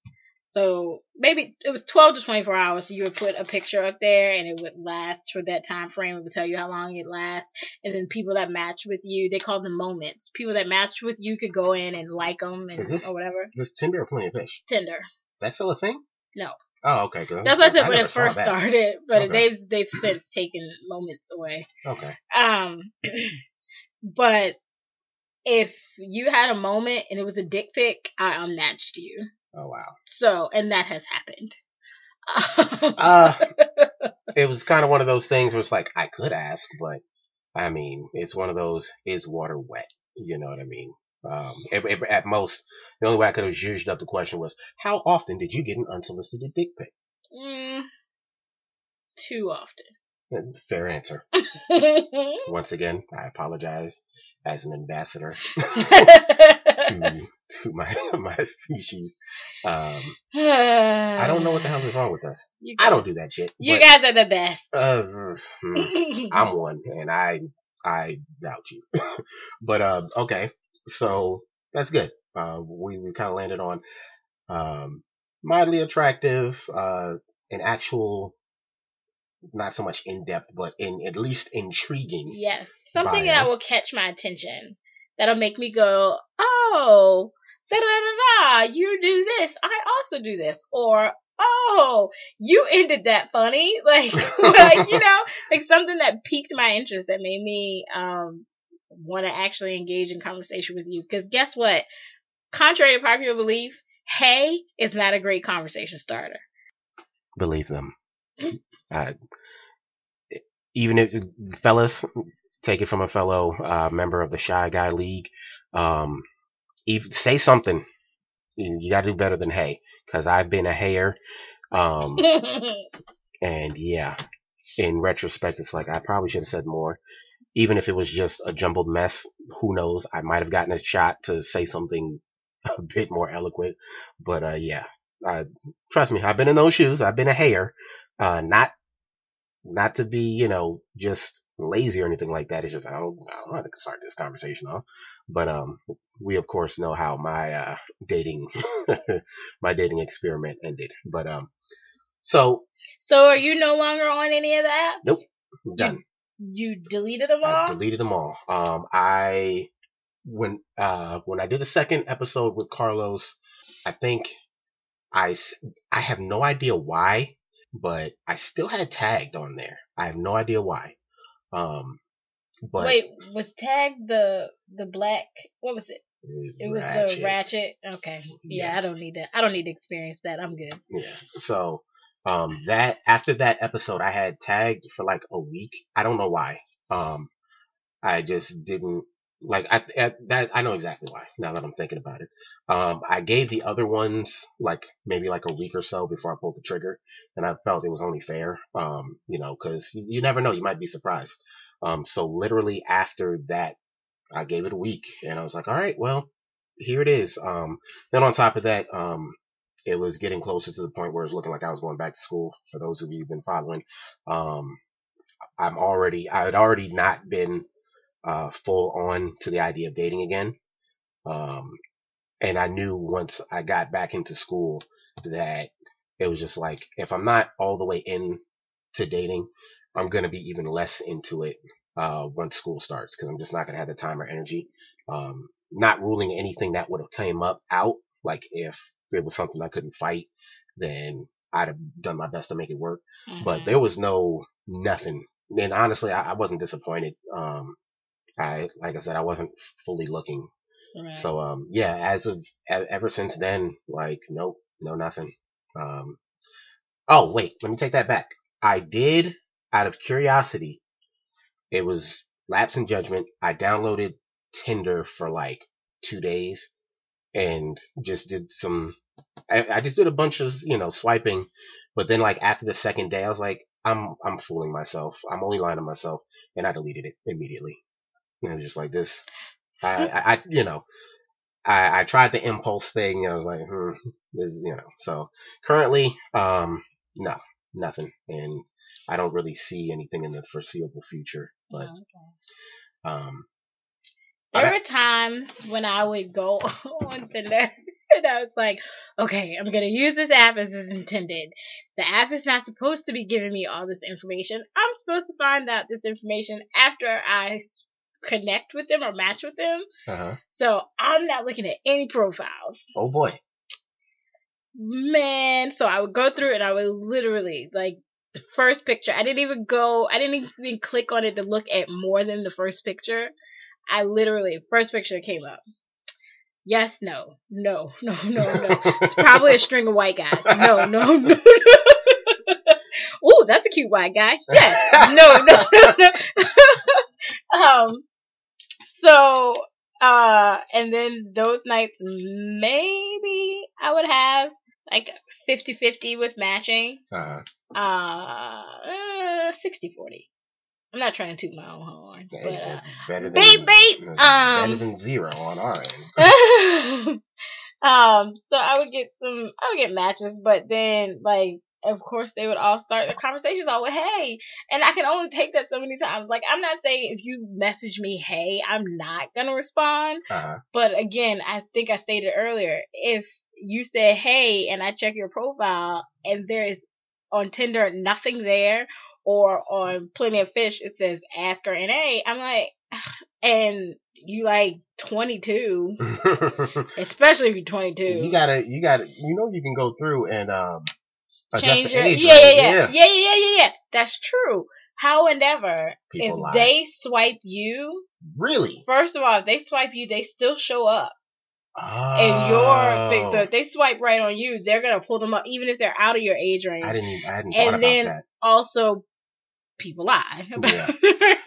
So maybe it was 12 to 24 hours. So you would put a picture up there and it would last for that time frame. It would tell you how long it lasts. And then people that match with you, they call them moments. People that match with you could go in and like them and Is this- or whatever. is this Tinder or Plenty of Fish? Tinder. Is that still a thing? No. Oh, okay. That's what I said when it first started, but Okay. they've they've since taken moments away. Okay. Um, but if you had a moment and it was a dick pic, I unmatched you. Oh wow. So, and that has happened. Uh, it was kind of one of those things where it's like I could ask, but I mean, it's one of those is water wet? You know what I mean? Um, at, at- at most, the only way I could have zhuzhed up the question was, how often did you get an unsolicited dick pic? Mm, too often. Fair answer. Once again, I apologize as an ambassador to to my my species. Um, I don't know what the hell is wrong with us. You I don't do that shit. You but, guys are the best. uh, hmm. I'm one, and I I doubt you. but um, okay, so that's good. Uh, we we kind of landed on um, mildly attractive, uh, an actual, not so much in depth, but in at least intriguing. Yes, something Bio. that will catch my attention. That'll make me go, oh, da da da da. You do this, I also do this, or oh, you ended that funny, like, like you know, like something that piqued my interest that made me um want to actually engage in conversation with you. Because guess what? Contrary to popular belief, hey is not a great conversation starter. Believe them. Uh, even if fellas take it from a fellow uh, member of the Shy Guy League, um, even, say something. You, got to do better than hey, because I've been a hayer. Um, and yeah, in retrospect, it's like I probably should have said more. Even if it was just a jumbled mess, who knows? I might have gotten a shot to say something a bit more eloquent. But uh, yeah, uh, trust me, I've been in those shoes. I've been a hayer, uh, not not to be, you know, just lazy or anything like that. It's just I don't, I don't know how to start this conversation off. But um, we of course know how my uh, dating my dating experiment ended. But um, so So are you no longer on any of that? Nope. I'm done. You deleted them all? I deleted them all. Um, I when uh when I did the second episode with Carlos, I think I I have no idea why, but I still had tagged on there. I have no idea why. Um, but Wait, was tag the the black? What was it? It was the ratchet. Okay. Yeah, Yeah. I don't need to. I don't need to experience that. I'm good. Yeah. So um that after that episode I had tagged for like a week. I don't know why. Um I just didn't like I, that I know exactly why now that I'm thinking about it. Um I gave the other ones like maybe like a week or so before I pulled the trigger and I felt it was only fair. Um you know cuz you, you never know you might be surprised. Um so literally after that I gave it a week and I was like all right well here it is. Um then on top of that um it was getting closer to the point where it was looking like I was going back to school. For those of you who've been following, um, I'm already, I had already not been, uh, full on to the idea of dating again. Um, and I knew once I got back into school that it was just like, if I'm not all the way in to dating, I'm going to be even less into it, uh, once school starts because I'm just not going to have the time or energy. Um, not ruling anything that would have came up out. Like if it was something I couldn't fight, then I'd have done my best to make it work. But Mhm. there was no nothing. And honestly, I, I wasn't disappointed. Um, I like I said, I wasn't fully looking. Right. So um, yeah, as of ever since then, like nope, no nothing. Um, oh wait, let me take that back. I did out of curiosity. It was lapse in judgment. I downloaded Tinder for like two days and just did some. I, I just did a bunch of you know swiping, but then like after the second day, I was like, I'm I'm fooling myself. I'm only lying to myself, and I deleted it immediately. And was just like this. I, I, I you know, I, I tried the impulse thing. And I was like, hmm, this, you know. So currently, um, no, nothing, and I don't really see anything in the foreseeable future. But Oh, okay. um, There I- were times when I would go on Tinder and I was like, okay, I'm going to use this app as it's intended. The app is not supposed to be giving me all this information. I'm supposed to find out this information after I connect with them or match with them. uh-huh. So I'm not looking at any profiles. oh boy, Man, so I would go through and I would literally, like, the first picture, I didn't even go, I didn't even click on it to look at more than the first picture. I literally, first picture came up. Yes, no, no, no, no, no. It's probably a string of white guys. No, no, no. Ooh, that's a cute white guy. Yes. No, no, no, no. um, so, uh, and then those nights, maybe I would have like 50-50 with matching. uh-huh. Uh, uh 60-40. I'm not trying to toot my own horn, Hey, but, uh, better than beep, beep, that's um, better than zero on our end. um, so I would get some, I would get matches, but then like, of course, they would all start the conversations all with "Hey," and I can only take that so many times. Like, I'm not saying if you message me "Hey," I'm not gonna respond, Uh-huh. but again, I think I stated earlier, if you say "Hey" and I check your profile and there is on Tinder nothing there, or on Plenty of Fish it says "Ask her and hey I'm like, and you like 22, especially if you're 22. you gotta, you gotta, you know, you can go through and um, change your age. yeah, right? yeah, yeah, yeah, yeah, yeah, yeah, yeah. That's true. However, People if lie. they swipe you, Really? first of all, if they swipe you, they still show up Oh, in your thing. So oh. if they swipe right on you, they're gonna pull them up, even if they're out of your age range. I didn't, even, I hadn't And thought about then- that. Also, people lie about Yeah.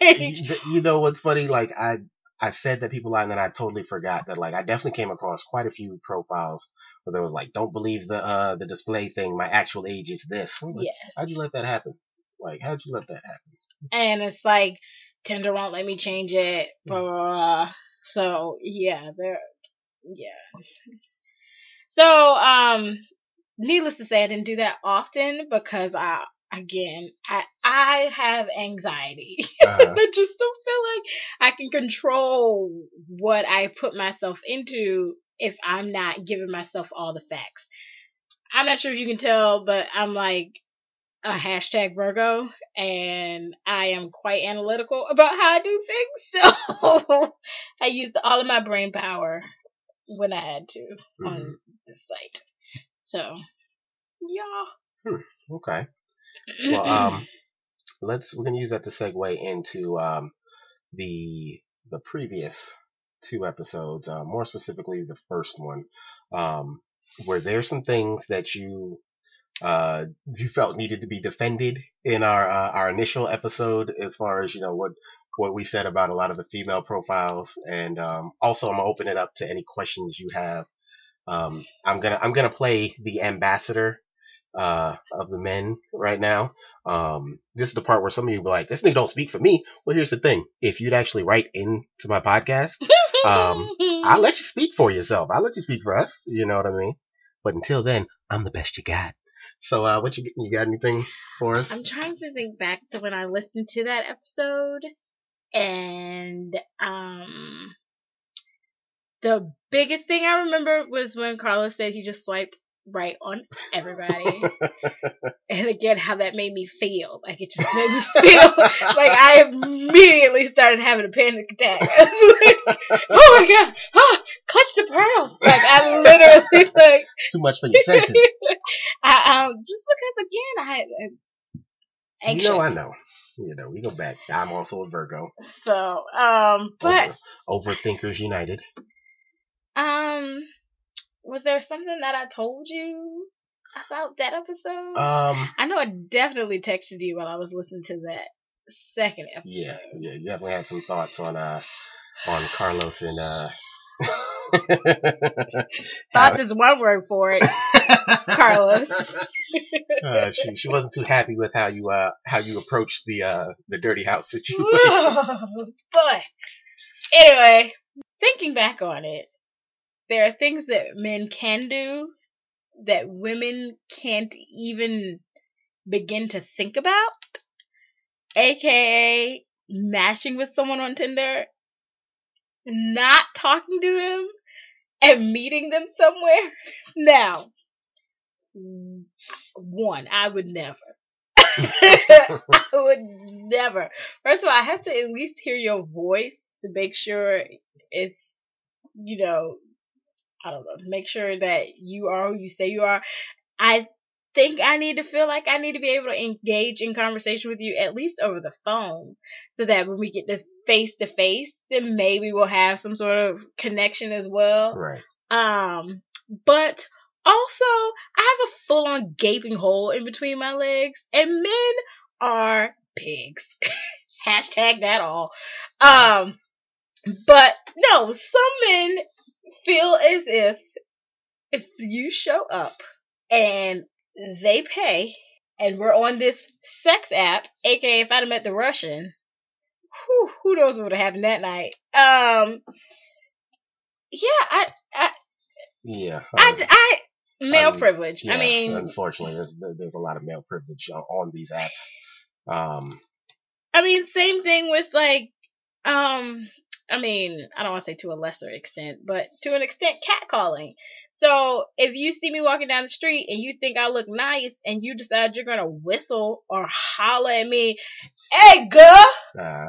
you, you know what's funny? Like I, I said that people lie, and then I totally forgot that. Like I definitely came across quite a few profiles where there was like, "Don't believe the uh the display thing. My actual age is this." Like, Yes. How'd you let that happen? Like, how'd you let that happen? and it's like Tinder won't let me change it. Blah, blah, blah. So yeah, they're yeah. So um, needless to say, I didn't do that often because I again, I I have anxiety. Uh-huh. I just don't feel like I can control what I put myself into if I'm not giving myself all the facts. I'm not sure if you can tell, but I'm like a hashtag Virgo, and I am quite analytical about how I do things. So I used all of my brain power when I had to Mhm. on this site. So, yeah. Okay. Well, um, let's we're gonna use that to segue into um the the previous two episodes, uh, more specifically the first one, um, where there's some things that you uh you felt needed to be defended in our uh, our initial episode, as far as you know what what we said about a lot of the female profiles, and um, also I'm gonna open it up to any questions you have. Um, I'm gonna I'm gonna play the ambassador uh, of the men right now. Um, this is the part where some of you be like, this nigga don't speak for me. Well, here's the thing. If you'd actually write into my podcast, um, I'll let you speak for yourself. I'll let you speak for us. You know what I mean? But until then, I'm the best you got. So, uh, what you, you got anything for us? I'm trying to think back to when I listened to that episode, and um, the biggest thing I remember was when Carlos said he just swiped right on everybody, and again, how that made me feel. Like it just made me feel like I immediately started having a panic attack. Like, oh my god! Oh, clutch the pearls! Like I literally like Too much for your senses. I um just because again I. I anxious. You know, I know. You know, we go back. I'm also a Virgo. So, um, but Over, Overthinkers United. um, was there something that I told you about that episode? Um, I know I definitely texted you while I was listening to that second episode. yeah, yeah, you definitely had some thoughts on uh on Carlos and uh. Thoughts is one word for it, Carlos. uh, she she wasn't too happy with how you uh how you approached the uh the dirty house situation. but anyway, thinking back on it, there are things that men can do that women can't even begin to think about, aka matching with someone on Tinder, not talking to them, and meeting them somewhere. Now, one, I would never. I would never. First of all, I have to at least hear your voice to make sure it's, you know, I don't know, make sure that you are who you say you are. I think I need to feel like I need to be able to engage in conversation with you at least over the phone so that when we get to face to face, then maybe we'll have some sort of connection as well. right. Um, but also, I have a full on gaping hole in between my legs, and men are pigs. Hashtag that all. Um, but no, some men feel as if if you show up and they pay, and we're on this sex app, aka if I'd have met the Russian, whew, who knows what would have happened that night. Um, yeah, I, I, Yeah. I, um, I male privilege. yeah, I mean, unfortunately, there's there's a lot of male privilege on, on these apps. Um, I mean, same thing with like, um, I mean, I don't want to say to a lesser extent, but to an extent, catcalling. So if you see me walking down the street and you think I look nice and you decide you're gonna whistle or holler at me, hey girl, uh,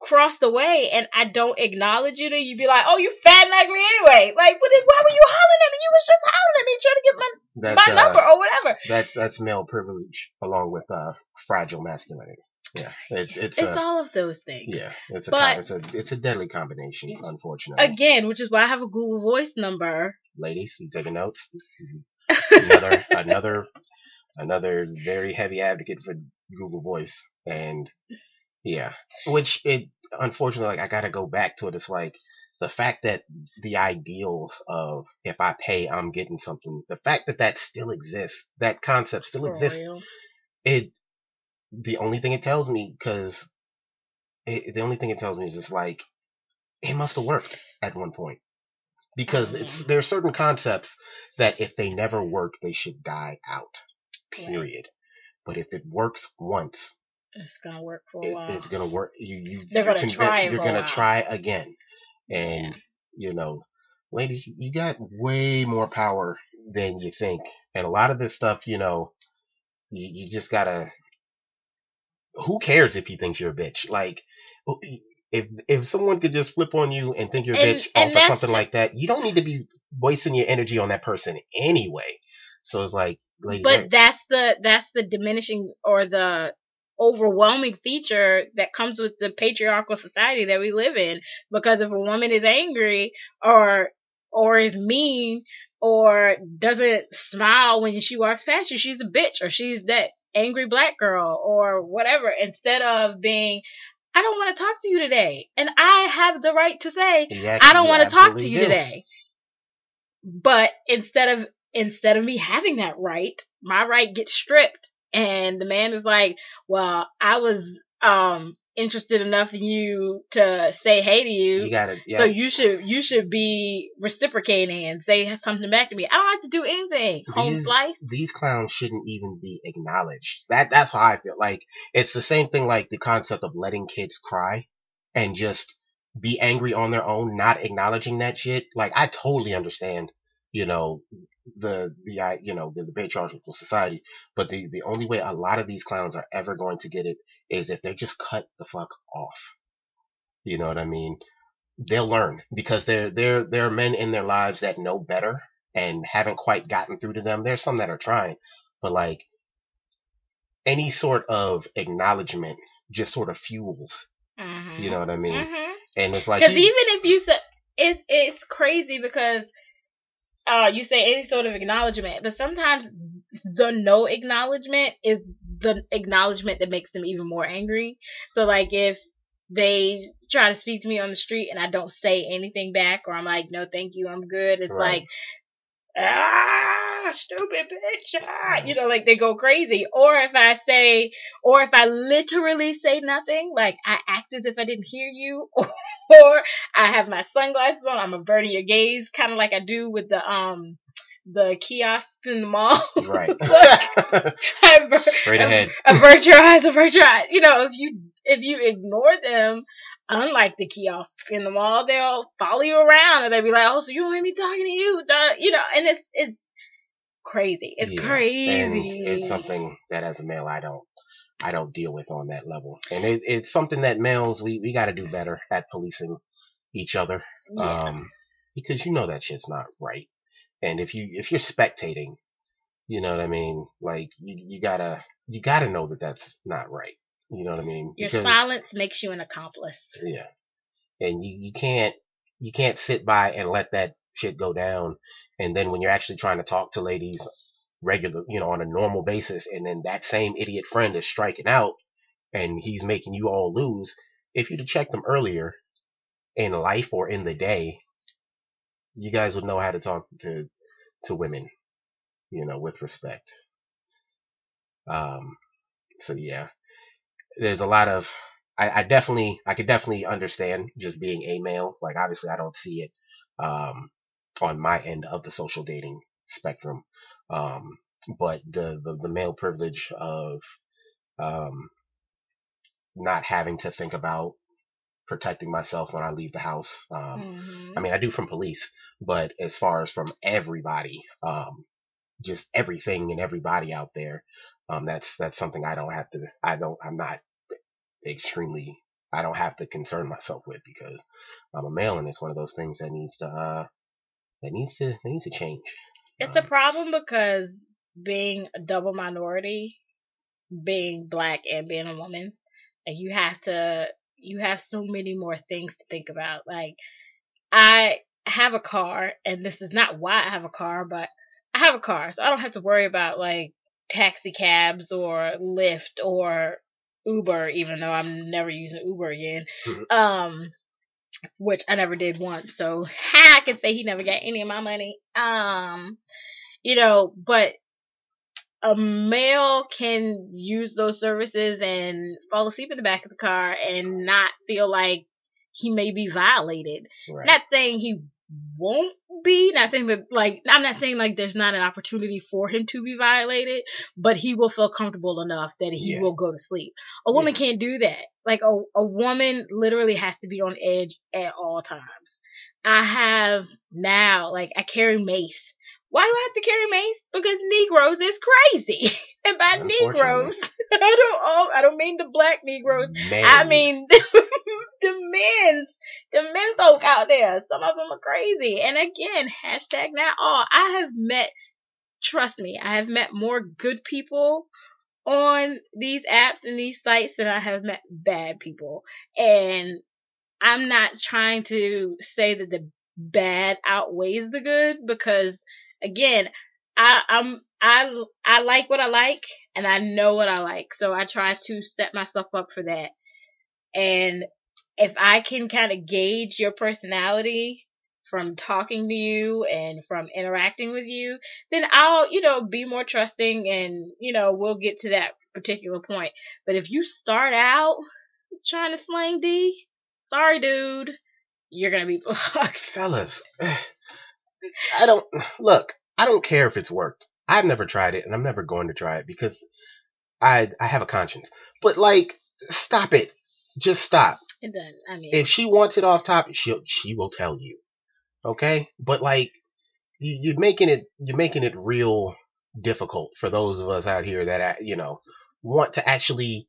cross the way and I don't acknowledge you, then you'd be like, oh, you fat and ugly anyway. Like, but then why were you hollering at me? You was just hollering at me trying to get my, that's my uh, number or whatever. that's that's male privilege along with uh fragile masculinity. Yeah, it's it's, It's a all of those things. yeah, it's a But- it's a it's a deadly combination. Unfortunately, Again, which is why I have a Google Voice number. ladies, you taking notes? another another another very heavy advocate for Google Voice, and yeah, which it unfortunately like I gotta go back to it. It's like the fact that the ideals of if I pay, I'm getting something. The fact that that still exists, that concept still For exists. real. It the only thing it tells me because the only thing it tells me is it's like it must have worked at one point because it's Mhm. there are certain concepts that if they never work they should die out period But if it works once, It's gonna work for a it, while. it's gonna work. You you They're gonna convinced- try You're gonna while. try again, and you know, ladies, you got way more power than you think, and a lot of this stuff, you know, you, you just gotta. Who cares if he thinks you're a bitch? Like, if if someone could just flip on you and think you're a And- bitch and off of something like that, you don't need to be wasting your energy on that person anyway. So it's like, ladies, but that's the that's the diminishing or the overwhelming feature that comes with the patriarchal society that we live in because if a woman is angry or or is mean or doesn't smile when she walks past you she's a bitch or she's that angry black girl or whatever instead of being I don't want to talk to you today and I have the right to say I don't want to talk to you do. today. But instead of instead of me having that right, my right gets stripped and the man is like, "Well, I was um interested enough in you to say hey to you, You gotta, yeah. so you should you should be reciprocating and say something back to me. I don't have to do anything. Home These- slice. these clowns shouldn't even be acknowledged. That that's how I feel. Like it's the same thing like the concept of letting kids cry and just be angry on their own, not acknowledging that shit. Like I totally understand, you know, the the I you know the, the patriarchal society, but the the only way a lot of these clowns are ever going to get it is if they just cut the fuck off. You know what I mean? They'll learn because there there there are men in their lives that know better and haven't quite gotten through to them. There's some that are trying, but like any sort of acknowledgement just sort of fuels. Mm-hmm. You know what I mean? hmm And it's like Because even if you said it's it's crazy because uh you say any sort of acknowledgement, but sometimes the no acknowledgement is the acknowledgement that makes them even more angry. So like if they try to speak to me on the street and I don't say anything back or I'm like, no thank you, I'm good, it's Right. like ah stupid bitch ah, you know like they go crazy or if i say or if i literally say nothing like i act as if i didn't hear you or i have my sunglasses on. I'm averting your gaze kind of like i do with the um the kiosks in the mall. Right. I aver- Straight ahead. avert your eyes avert your eyes you know if you if you ignore them unlike the kiosks in the mall they'll follow you around and they'll be like oh so you don't want me talking to you Duh, you know and it's it's crazy. It's Yeah, crazy. it's something that as a male I don't I don't deal with on that level. And it, it's something that males we, we gotta do better at policing each other. yeah. Um because you know that shit's not right. And if you if you're spectating, you know what I mean? Like you you gotta you gotta know that that's not right. You know what I mean? your Because- silence makes you an accomplice Yeah. And you, you can't you can't sit by and let that shit go down and then when you're actually trying to talk to ladies regular you know, on a normal basis and then that same idiot friend is striking out and he's making you all lose, if you'd have checked him earlier in life or in the day, you guys would know how to talk to to women, you know, with respect. Um so yeah. There's a lot of I, I definitely, I could definitely understand just being a male. Like, obviously, I don't see it um, on my end of the social dating spectrum. Um, but the, the the male privilege of um, not having to think about protecting myself when I leave the house. Um, Mhm. I mean, I do from police, but as far as from everybody, um, just everything and everybody out there, um, that's that's something I don't have to. I don't. I'm not extremely. I don't have to concern myself with because I'm a male, and it's one of those things that needs to. Uh, that needs to. That needs to change. It's a problem because being a double minority, being black and being a woman, and you have to you have so many more things to think about. Like I have a car and this is not why I have a car, but I have a car, so I don't have to worry about like taxi cabs or Lyft or Uber, even though I'm never using Uber again. Mhm. Um which I never did once. So ha, I can say he never got any of my money. Um, you know, but a male can use those services and fall asleep in the back of the car and not feel like he may be violated. Right. Not saying he won't be. Not saying that like I'm not saying like there's not an opportunity for him to be violated, but he will feel comfortable enough that he Yeah. will go to sleep. A woman can't do that. Like a a woman literally has to be on edge at all times. I have now like I carry mace. Why do I have to carry mace? Because Negroes is crazy. and by Negroes, I don't all I don't mean the black Negroes. Man, I mean the men's the men folk out there. Some of them are crazy. And again, hashtag not all. I have met trust me, I have met more good people on these apps and these sites than I have met bad people. And I'm not trying to say that the bad outweighs the good because again, I, I'm I I like what I like and I know what I like. So I try to set myself up for that. And if I can kind of gauge your personality from talking to you and from interacting with you, then I'll, you know, be more trusting and, you know, we'll get to that particular point. But if you start out trying to slang D, sorry dude, you're gonna be blocked. fellas, eh, I don't look. I don't care if it's worked. I've never tried it, and I'm never going to try it because I I have a conscience. But like, stop it. Just stop. It doesn't. I mean, If she wants it off top, she she will tell you. Okay, but like, you, you're making it you're making it real difficult for those of us out here that uh, you know want to actually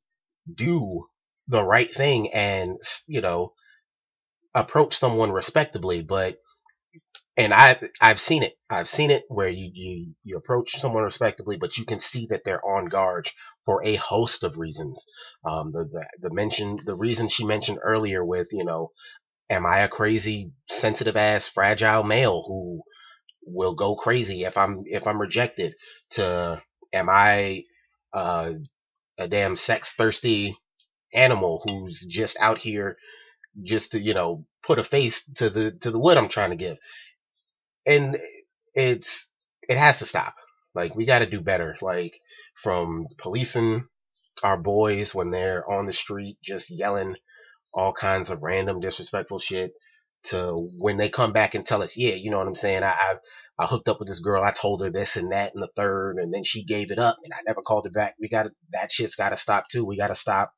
do the right thing and you know approach someone respectably but and I I've seen it. I've seen it where you, you you approach someone respectably, but you can see that they're on guard for a host of reasons. Um, the the, the mention the reason she mentioned earlier with you know, am I a crazy sensitive ass fragile male who will go crazy if I'm if I'm rejected? To am I uh, a damn sex thirsty animal who's just out here just to you know put a face to the to the wood I'm trying to give? And it's it has to stop. Like we got to do better. Like from policing our boys when they're on the street just yelling all kinds of random disrespectful shit to when they come back and tell us, yeah, you know what I'm saying. I I, I hooked up with this girl. I told her this and that and the third, and then she gave it up, and I never called her back. We got to that shit's got to stop too. We got to stop.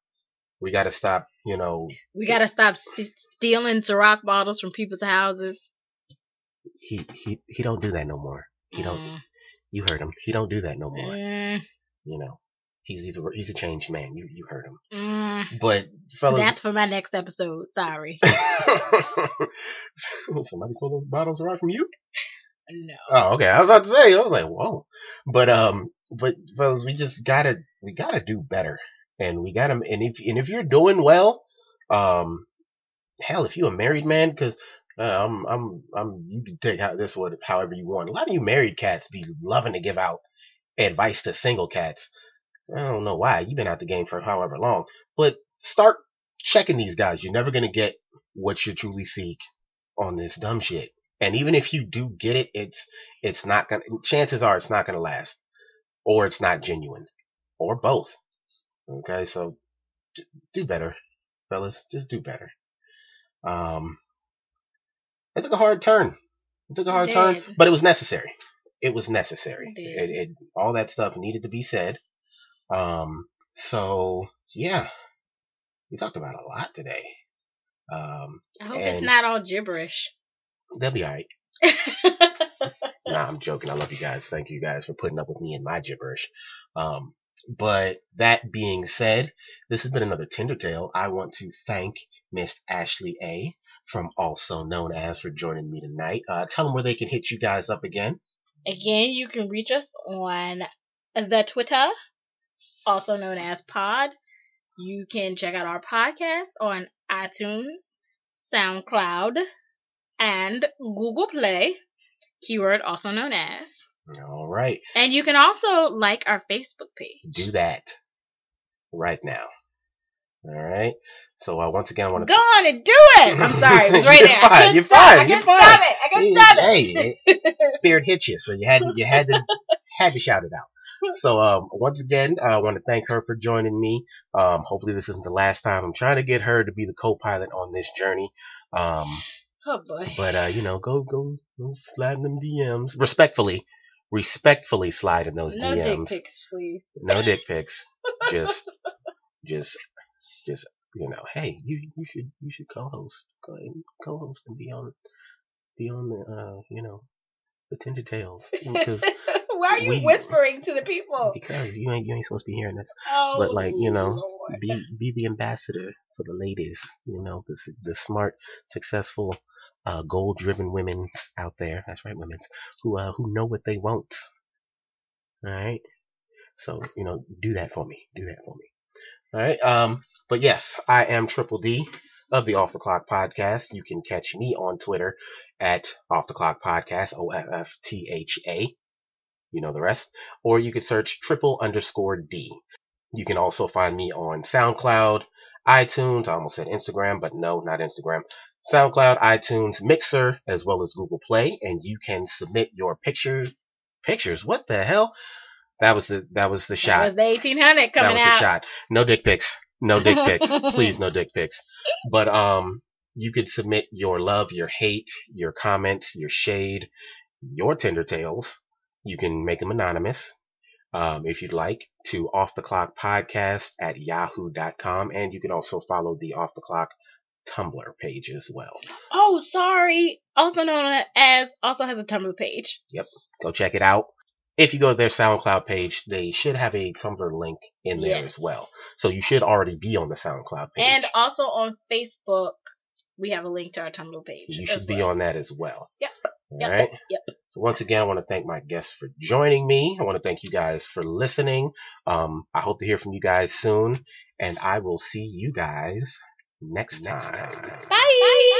We got to stop. You know, we gotta stop stealing Ciroc bottles from people's houses. He he he don't do that no more. He don't. Mm, You heard him. He don't do that no more. mm, you know, he's he's a he's a changed man. You you heard him, mm. but fellas, That's for my next episode. Sorry. somebody stole those bottles right from you. No. Oh, okay. I was about to say, I was like, whoa, but um, but fellas, we just gotta we gotta do better, and we gotta, and if and if you're doing well, um, hell, if you're a married man, because. Uh, I'm, I'm, I'm, you can take how, this one however you want. A lot of you married cats be loving to give out advice to single cats. I don't know why. You've been out the game for however long, but start checking these guys. You're never gonna get what you truly seek on this dumb shit. And even if you do get it, it's it's not gonna. Chances are it's not gonna last, or it's not genuine, or both. Okay, so do better, fellas. Just do better. Um, it took a hard turn. It took a hard turn, but it was necessary. It was necessary. It. It, it all that stuff needed to be said. Um, so yeah, we talked about a lot today. Um, I hope it's not all gibberish. they'll be alright. Nah, I'm joking. I love you guys. Thank you guys for putting up with me and my gibberish. Um, but that being said, this has been another Tinder Tale. I want to thank Miss Ashley A. from Also Known As for joining me tonight. Uh, tell them where they can hit you guys up again. Again, you can reach us on the Twitter, also known as Pod. You can check out our podcast on iTunes, SoundCloud, and Google Play. Keyword also known as. All right. And you can also like our Facebook page. Do that right now. All right. So uh, once again, I want to Go to. on and do it. I'm sorry, it was right You're there. I fine, couldn't you're stop. fine, I couldn't fine. stop it. I couldn't stop it. Hey, spirit hit you, so you had you had to had to shout it out. So um, once again, I want to thank her for joining me. Um, hopefully this isn't the last time. I'm trying to get her to be the co-pilot on this journey. Um, Oh boy. But uh, you know, go go, go slide them DMs respectfully, respectfully slide in those no DMs. No dick pics, please. No dick pics. just, just, just you know, hey, you you should you should co-host, go ahead and co-host and be on, be on the uh, you know, the Tinder Tales because Why are you we- whispering to the people? because you ain't you ain't supposed to be hearing this. Oh, but like you know, Lord. be be the ambassador for the ladies. You know, the the smart, successful, uh, goal driven women out there. That's right, women who uh who know what they want. All right. So you know, do that for me. Do that for me. All right. Um. But yes, I am Triple D of the Off the Clock Podcast. You can catch me on Twitter at Off the Clock Podcast. O F F T H A. You know the rest. Or you could search triple underscore D. You can also find me on SoundCloud, iTunes. I almost said Instagram, but no, not Instagram. SoundCloud, iTunes, Mixer, as well as Google Play, and you can submit your pictures. Pictures? What the hell? That was the that was the That shot. was the 1800 that coming was out. the shot. No dick pics. No dick pics. Please, no dick pics. But um, you could submit your love, your hate, your comments, your shade, your Tinder Tales. You can make them anonymous um, if you'd like, to Off the Clock Podcast at yahoo.com. And you can also follow the Off the Clock Tumblr page as well. Oh, sorry. Also known as, also has a Tumblr page. Yep. Go check it out. If you go to their SoundCloud page, they should have a Tumblr link in there Yes. as well. So you should already be on the SoundCloud page. And also on Facebook, we have a link to our Tumblr page. you as should be well. on that as well. Yep. All Yep. right. Yep. So once again, I want to thank my guests for joining me. I want to thank you guys for listening. Um, I hope to hear from you guys soon, and I will see you guys next time. Bye.